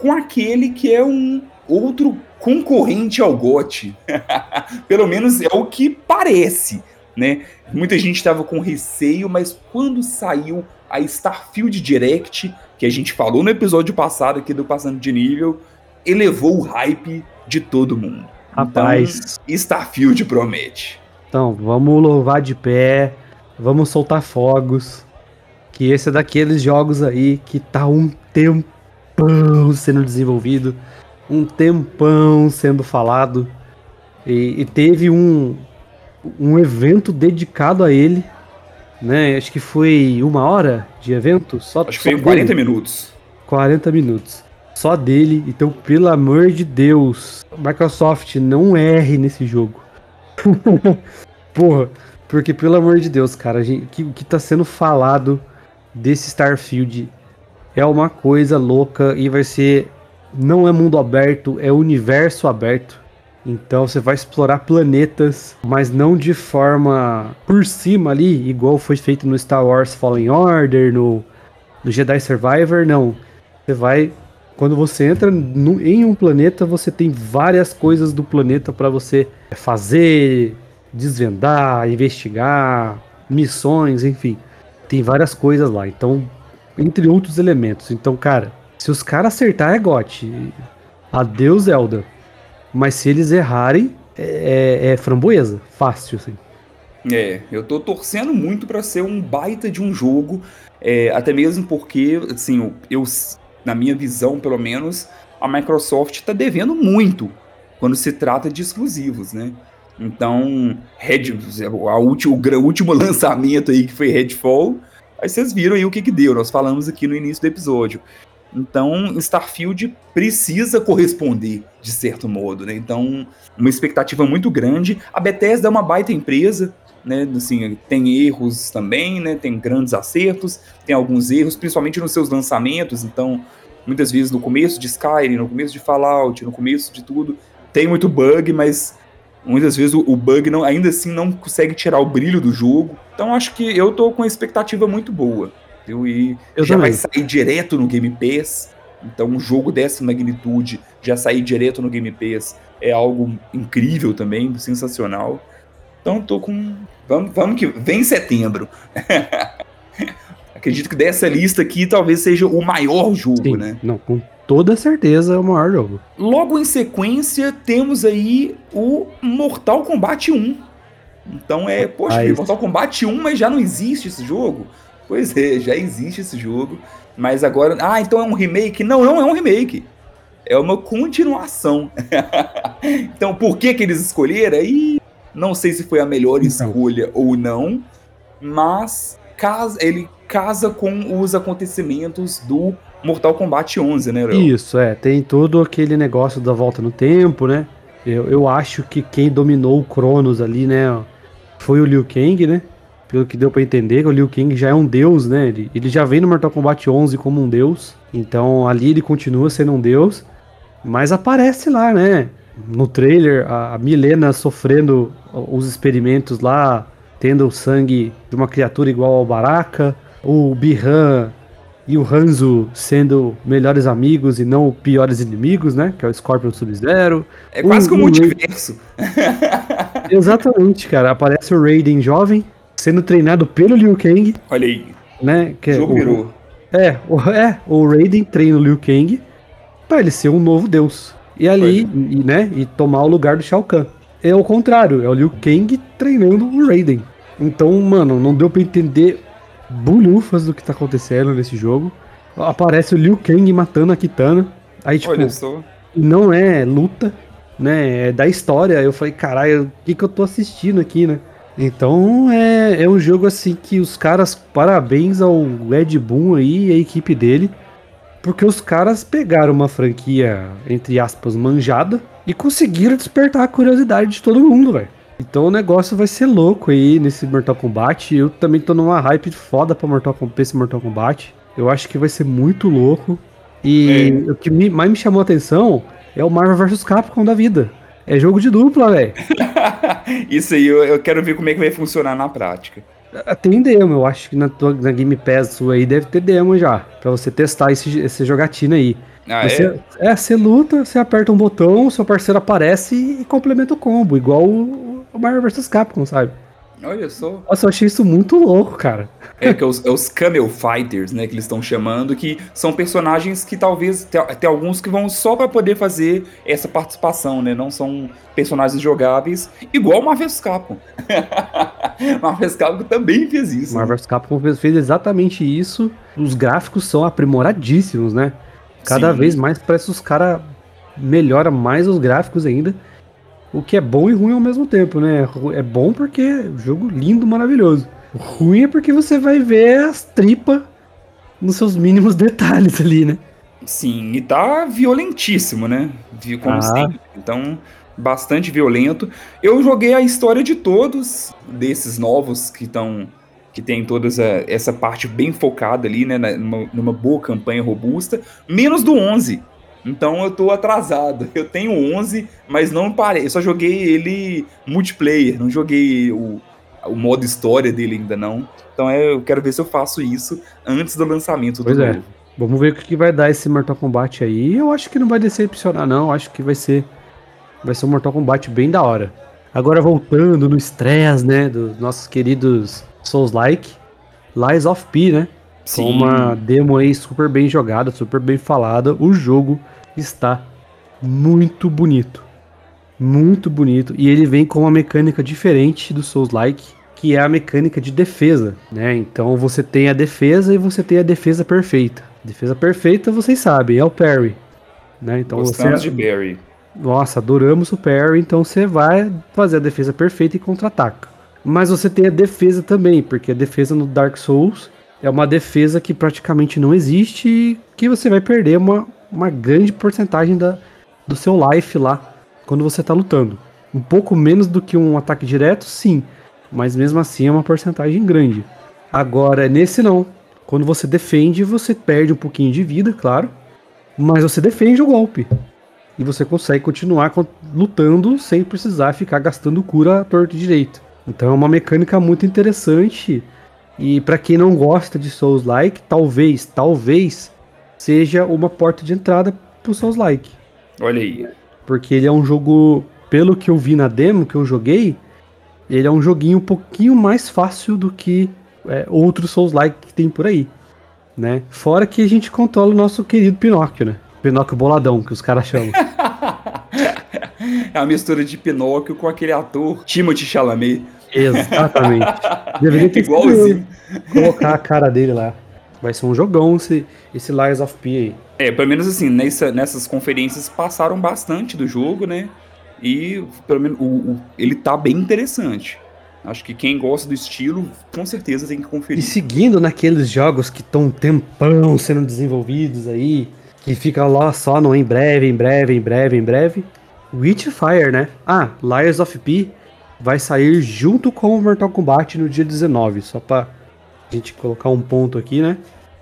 com aquele que é um outro concorrente ao GOT. Pelo menos é o que parece, né? Muita gente estava com receio, mas quando saiu a Starfield Direct, que a gente falou no episódio passado aqui do Passando de Nível, elevou o hype de todo mundo. Rapaz. Então, Starfield promete. Então, vamos louvar de pé, vamos soltar fogos. Que esse é daqueles jogos aí que tá um tempão sendo desenvolvido, um tempão sendo falado. E, e teve um, um evento dedicado a ele, né? Acho que foi uma hora de evento. Só, Acho que foi 40 minutos. 40 minutos só dele. Então, pelo amor de Deus, Microsoft não erre nesse jogo. Porra, porque pelo amor de Deus, cara, o que, que tá sendo falado desse Starfield é uma coisa louca e vai ser. Não é mundo aberto, é universo aberto. Então você vai explorar planetas, mas não de forma por cima ali, igual foi feito no Star Wars Fallen Order, no, no Jedi Survivor, não. Você vai quando você entra no, em um planeta, você tem várias coisas do planeta para você fazer, desvendar, investigar, missões, enfim. Tem várias coisas lá. Então, entre outros elementos. Então, cara, se os caras acertar é gote. Adeus, Zelda. Mas se eles errarem, é, é, é framboesa. Fácil, assim. É, eu tô torcendo muito para ser um baita de um jogo. É, até mesmo porque, assim, eu, na minha visão, pelo menos, a Microsoft está devendo muito quando se trata de exclusivos, né? Então, Red, a o último lançamento aí que foi Redfall, aí vocês viram aí o que que deu, nós falamos aqui no início do episódio. Então, Starfield precisa corresponder, de certo modo, né? Então, uma expectativa muito grande. A Bethesda é uma baita empresa, né? Assim, tem erros também, né? Tem grandes acertos, tem alguns erros, principalmente nos seus lançamentos. Então, muitas vezes no começo de Skyrim, no começo de Fallout, no começo de tudo, tem muito bug, mas muitas vezes o, bug não, ainda assim não consegue tirar o brilho do jogo. Então, acho que eu tô com uma expectativa muito boa. Viu? E eu já também. vai sair direto no Game Pass. Então, um jogo dessa magnitude já sair direto no Game Pass é algo incrível também, sensacional. Então tô com. Vamos, vamos que. Vem setembro. Acredito que dessa lista aqui talvez seja o maior jogo, Sim, né? Não, com toda certeza é o maior jogo. Logo em sequência, temos aí o Mortal Kombat 1. Então é, poxa. Mortal Kombat 1, mas já não existe esse jogo? Pois é, já existe esse jogo. Mas agora. Ah, então é um remake? Não, não é um remake. É uma continuação. então, por que, que eles escolheram? Aí não sei se foi a melhor então. escolha ou não, mas casa, ele casa com os acontecimentos do Mortal Kombat 11, né, Léo? Isso, é. Tem todo aquele negócio da volta no tempo, né? Eu, eu acho que quem dominou o Cronos ali, né, foi o Liu Kang, né? Pelo que deu para entender, o Liu Kang já é um deus, né? Ele, ele já vem no Mortal Kombat 11 como um deus. Então ali ele continua sendo um deus. Mas aparece lá, né? No trailer, a Milena sofrendo os experimentos lá, tendo o sangue de uma criatura igual ao Baraka. O Bihan e o Hanzo sendo melhores amigos e não piores inimigos, né? Que é o Scorpion Sub-Zero. É quase um, como um multiverso. Exatamente, cara. Aparece o Raiden jovem, sendo treinado pelo Liu Kang. Olha aí. Né? Que é, o, é, o, é, o Raiden treina o Liu Kang para ele ser um novo deus. E ali, e, né, e tomar o lugar do Shao Kahn. É o contrário, é o Liu Kang treinando o Raiden. Então, mano, não deu para entender bulhufas do que tá acontecendo nesse jogo. Aparece o Liu Kang matando a Kitana. Aí, tipo, Olha só. não é luta, né? É da história. Eu falei, caralho, o que, que eu tô assistindo aqui, né? Então é, é um jogo assim que os caras, parabéns ao Ed Boon aí e a equipe dele, porque os caras pegaram uma franquia, entre aspas, manjada e conseguiram despertar a curiosidade de todo mundo, velho. Então o negócio vai ser louco aí nesse Mortal Kombat. Eu também tô numa hype foda pra, Mortal, pra esse Mortal Kombat. Eu acho que vai ser muito louco. E é. o que me, mais me chamou a atenção é o Marvel vs Capcom da vida. É jogo de dupla, velho. Isso aí, eu, eu, quero ver como é que vai funcionar na prática. Ah, tem demo, eu acho que na, tua, na Game Pass sua aí deve ter demo já. Pra você testar esse, esse jogatina aí. Ah, você, é? é? você luta, você aperta um botão, seu parceiro aparece e complementa o combo, igual o, o Marvel vs Capcom, sabe? Olha só. Nossa, eu achei isso muito louco, cara. É que é os, é os Camel Fighters, né, que eles estão chamando, que são personagens que talvez tem, alguns que vão só para poder fazer essa participação, né? Não são personagens jogáveis, igual o Marvel vs Capcom. Marvel vs Capcom também fez isso. Marvel vs Capcom fez exatamente isso. Os gráficos são aprimoradíssimos, né? Cada Sim. vez mais parece que os caras melhora mais os gráficos ainda. O que é bom e ruim ao mesmo tempo, né? É bom porque é jogo lindo, maravilhoso. O ruim é porque você vai ver as tripas nos seus mínimos detalhes ali, né? Sim, e tá violentíssimo, né? Como ah. sempre. Então, bastante violento. Eu joguei a história de todos desses novos que estão. Que tem toda essa parte bem focada ali, né? Numa, numa boa campanha robusta. Menos do 11 então eu tô atrasado. Eu tenho 11, mas não parei. Eu só joguei ele multiplayer, não joguei o, o modo história dele ainda não. Então é, eu quero ver se eu faço isso antes do lançamento pois do é. Novo. Vamos ver o que vai dar esse Mortal Kombat aí. Eu acho que não vai decepcionar não, eu acho que vai ser vai ser um Mortal Kombat bem da hora. Agora voltando no stress, né, dos nossos queridos Souls-like, Lies of P, né? Sim. Com uma demo aí super bem jogada, super bem falada. O jogo está muito bonito. Muito bonito. E ele vem com uma mecânica diferente do Souls-like, que é a mecânica de defesa, né? Então você tem a defesa e você tem a defesa perfeita. Defesa perfeita, vocês sabem, é o parry. Né? Então Gostamos você... de parry. Nossa, adoramos o parry, então você vai fazer a defesa perfeita e contra-ataca. Mas você tem a defesa também, porque a defesa no Dark Souls é uma defesa que praticamente não existe e que você vai perder uma, uma grande porcentagem da, do seu life lá quando você está lutando. Um pouco menos do que um ataque direto, sim, mas mesmo assim é uma porcentagem grande. Agora, nesse não. Quando você defende, você perde um pouquinho de vida, claro, mas você defende o golpe. E você consegue continuar lutando sem precisar ficar gastando cura torto e direito. Então é uma mecânica muito interessante e para quem não gosta de Souls-like, talvez, talvez seja uma porta de entrada pro Souls-like. Olha aí. Porque ele é um jogo, pelo que eu vi na demo que eu joguei, ele é um joguinho um pouquinho mais fácil do que é, outros Souls-like que tem por aí, né? Fora que a gente controla o nosso querido Pinóquio, né? Pinóquio boladão, que os caras chamam. é a mistura de Pinóquio com aquele ator Timothy Chalamet. Exatamente. Deveria ter Igualzinho. colocar a cara dele lá. Vai ser um jogão esse, esse Lies of P aí. É, pelo menos assim, nessa, nessas conferências passaram bastante do jogo, né? E pelo menos o, o, ele tá bem interessante. Acho que quem gosta do estilo, com certeza tem que conferir. E seguindo naqueles jogos que estão um tempão sendo desenvolvidos aí, que fica lá só no em breve, em breve, em breve, em breve. Witchfire, né? Ah, Lies of P vai sair junto com o Mortal Kombat no dia 19, só pra gente colocar um ponto aqui, né?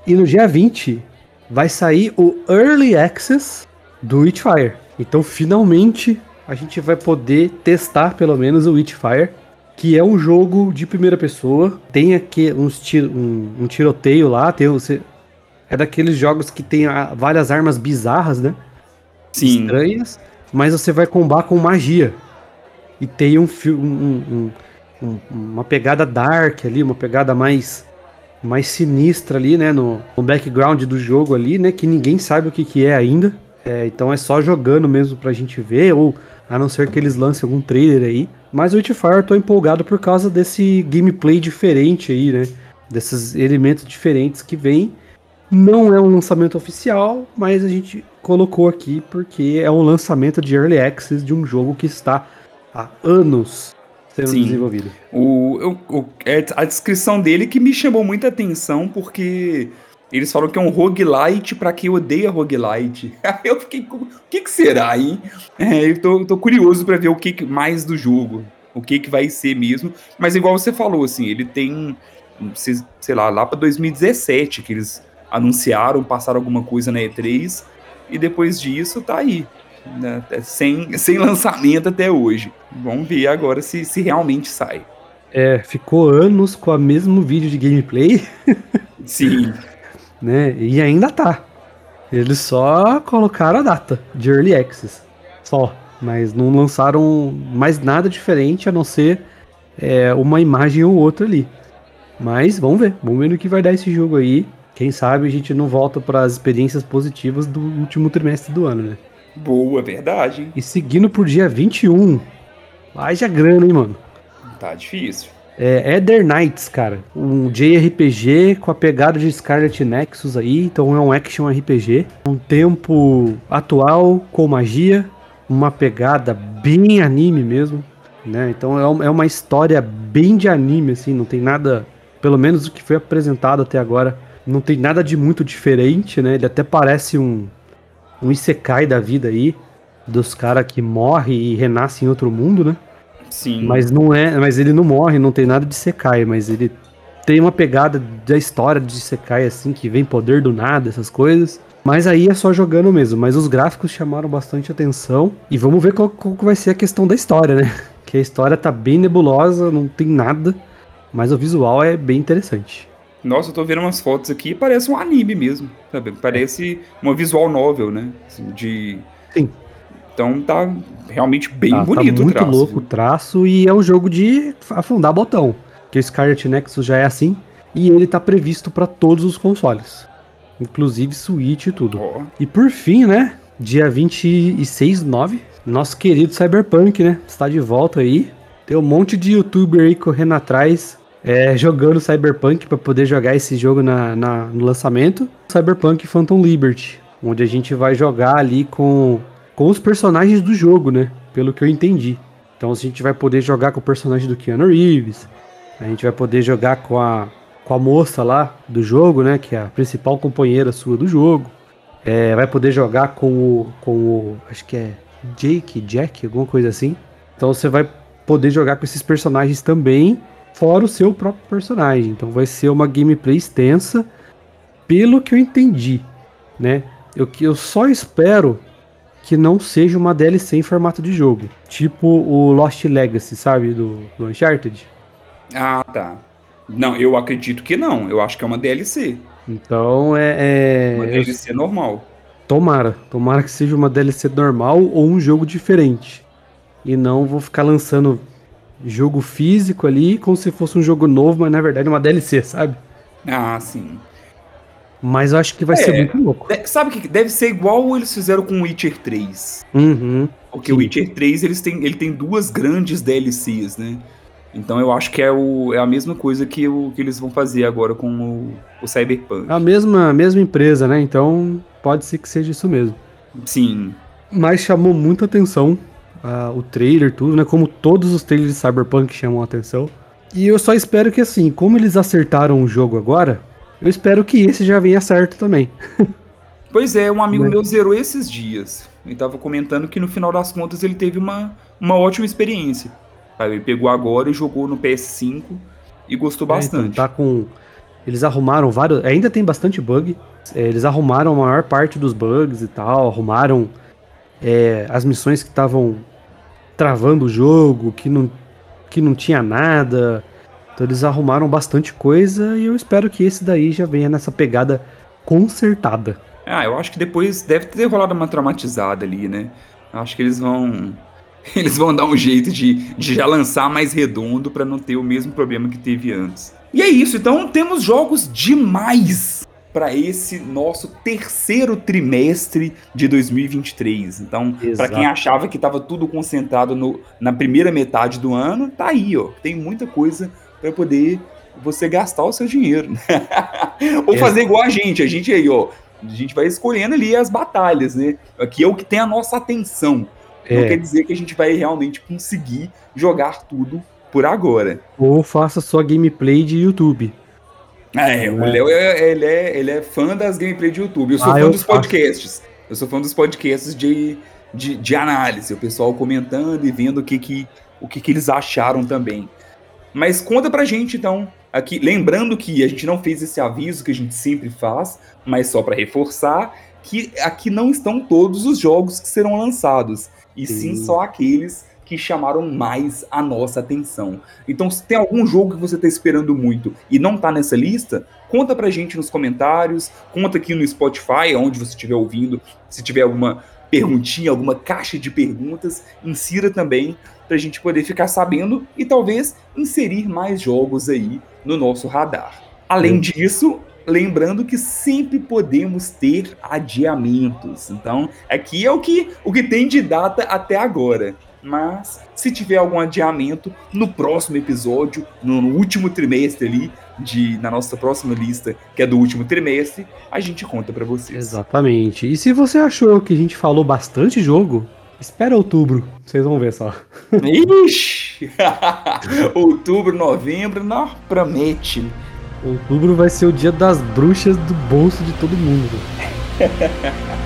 E no dia 20 vai sair o Early Access do Witchfire. Então, finalmente, a gente vai poder testar pelo menos o Witchfire, que é um jogo de primeira pessoa. Tem aqui uns tiro, um, um, tiroteio lá, tem você é daqueles jogos que tem a, várias armas bizarras, né? Sim. Estranhas, mas você vai combar com magia. E tem um, um, um, uma pegada dark ali, uma pegada mais mais sinistra ali, né, no, no background do jogo ali, né, que ninguém sabe o que, que é ainda. É, então é só jogando mesmo pra gente ver, ou a não ser que eles lancem algum trailer aí. Mas o Witchfire eu tô empolgado por causa desse gameplay diferente aí, né? Desses elementos diferentes que vem. Não é um lançamento oficial, mas a gente colocou aqui porque é um lançamento de Early Access de um jogo que está há anos sendo Sim. desenvolvido. O, o, o, é a descrição dele que me chamou muita atenção porque eles falam que é um roguelite para quem odeia roguelite. Eu fiquei, o que, que será, hein? É, eu tô, tô curioso para ver o que, que, mais do jogo, o que, que vai ser mesmo. Mas igual você falou, assim, ele tem, sei lá, lá para 2017 que eles anunciaram, passaram alguma coisa na E3 e depois disso tá aí. Né? É sem, sem lançamento até hoje. Vamos ver agora se, se realmente sai. É, ficou anos com o mesmo vídeo de gameplay. Sim. né? E ainda tá. Eles só colocaram a data de Early Access. Só. Mas não lançaram mais nada diferente a não ser é, uma imagem ou outra ali. Mas vamos ver. Vamos ver no que vai dar esse jogo aí. Quem sabe a gente não volta para as experiências positivas do último trimestre do ano, né? Boa, verdade. E seguindo pro dia 21. Haja grana, hein, mano? Tá difícil. É Ether Knights, cara. Um JRPG com a pegada de Scarlet Nexus aí. Então é um action RPG. Um tempo atual com magia. Uma pegada bem anime mesmo. Né? Então é, é uma história bem de anime, assim. Não tem nada. Pelo menos o que foi apresentado até agora. Não tem nada de muito diferente, né? Ele até parece um. Um Isekai da vida aí. Dos caras que morrem e renascem em outro mundo, né? Sim. Mas não é, mas ele não morre, não tem nada de Sekai, mas ele tem uma pegada da história de Sekai assim que vem poder do nada, essas coisas. Mas aí é só jogando mesmo, mas os gráficos chamaram bastante atenção e vamos ver qual, qual vai ser a questão da história, né? Que a história tá bem nebulosa, não tem nada, mas o visual é bem interessante. Nossa, eu tô vendo umas fotos aqui, parece um anime mesmo, sabe? Parece uma visual novel, né? Assim, de Sim. Então tá realmente bem tá, bonito tá muito o traço. louco o traço e é um jogo de afundar botão. Que o Scarlet Nexus já é assim e ele tá previsto para todos os consoles. Inclusive Switch e tudo. Oh. E por fim, né? Dia 26 de 9, nosso querido Cyberpunk, né? Está de volta aí. Tem um monte de youtuber aí correndo atrás, é, jogando Cyberpunk para poder jogar esse jogo na, na, no lançamento. Cyberpunk Phantom Liberty, onde a gente vai jogar ali com com os personagens do jogo, né? Pelo que eu entendi. Então a gente vai poder jogar com o personagem do Keanu Reeves, a gente vai poder jogar com a, com a moça lá do jogo, né? Que é a principal companheira sua do jogo. É, vai poder jogar com o, com o. Acho que é Jake, Jack, alguma coisa assim. Então você vai poder jogar com esses personagens também, fora o seu próprio personagem. Então vai ser uma gameplay extensa, pelo que eu entendi, né? Eu, eu só espero que não seja uma DLC em formato de jogo. Tipo o Lost Legacy, sabe? Do, do Uncharted. Ah, tá. Não, eu acredito que não. Eu acho que é uma DLC. Então é. é... Uma DLC normal. Tomara. Tomara que seja uma DLC normal ou um jogo diferente. E não vou ficar lançando jogo físico ali como se fosse um jogo novo, mas na verdade é uma DLC, sabe? Ah, sim. Mas eu acho que vai é, ser muito louco. Sabe que deve ser igual eles fizeram com o Witcher 3. Uhum, Porque o Witcher 3 eles têm, ele tem duas grandes DLCs, né? Então eu acho que é, o, é a mesma coisa que, o, que eles vão fazer agora com o, o Cyberpunk. A mesma, mesma empresa, né? Então pode ser que seja isso mesmo. Sim. Mas chamou muita atenção o trailer, tudo, né? Como todos os trailers de Cyberpunk chamam a atenção. E eu só espero que assim, como eles acertaram o jogo agora, eu espero que esse já venha certo também. pois é, um amigo Mas... meu zerou esses dias. Ele tava comentando que no final das contas ele teve uma, uma ótima experiência. Ele pegou agora e jogou no PS5 e gostou é, então, bastante. Então tá com. Eles arrumaram vários. Ainda tem bastante bug. É, eles arrumaram a maior parte dos bugs e tal. Arrumaram é, as missões que estavam travando o jogo, que não, que não tinha nada. Então eles arrumaram bastante coisa e eu espero que esse daí já venha nessa pegada consertada. Ah, eu acho que depois deve ter rolado uma traumatizada ali, né? Acho que eles vão. Eles vão dar um jeito de, de já lançar mais redondo para não ter o mesmo problema que teve antes. E é isso, então temos jogos demais para esse nosso terceiro trimestre de 2023. Então, para quem achava que estava tudo concentrado no, na primeira metade do ano, tá aí, ó. Tem muita coisa para poder você gastar o seu dinheiro. Ou é. fazer igual a gente, a gente aí, ó, a gente vai escolhendo ali as batalhas, né? Aqui é o que tem a nossa atenção. É. Não quer dizer que a gente vai realmente conseguir jogar tudo por agora. Ou faça sua gameplay de YouTube. É, é. o Léo é, ele é, ele é fã das gameplays de YouTube. Eu sou ah, fã eu dos podcasts. Eu sou fã dos podcasts de, de, de, análise. O pessoal comentando e vendo o que, que, o que, que eles acharam também. Mas conta pra gente, então, aqui, lembrando que a gente não fez esse aviso que a gente sempre faz, mas só para reforçar, que aqui não estão todos os jogos que serão lançados, e sim, sim só aqueles que chamaram mais a nossa atenção. Então, se tem algum jogo que você está esperando muito e não está nessa lista, conta pra gente nos comentários, conta aqui no Spotify, onde você estiver ouvindo, se tiver alguma perguntinha, alguma caixa de perguntas, insira também para a gente poder ficar sabendo e talvez inserir mais jogos aí no nosso radar. Além disso, lembrando que sempre podemos ter adiamentos. Então, aqui é o que, o que tem de data até agora. Mas, se tiver algum adiamento, no próximo episódio, no, último trimestre ali, de, na nossa próxima lista, que é do último trimestre, a gente conta para vocês. Exatamente. E se você achou que a gente falou bastante jogo, espera outubro, vocês vão ver só. Ixi! outubro, novembro, não promete. Outubro vai ser o dia das bruxas do bolso de todo mundo.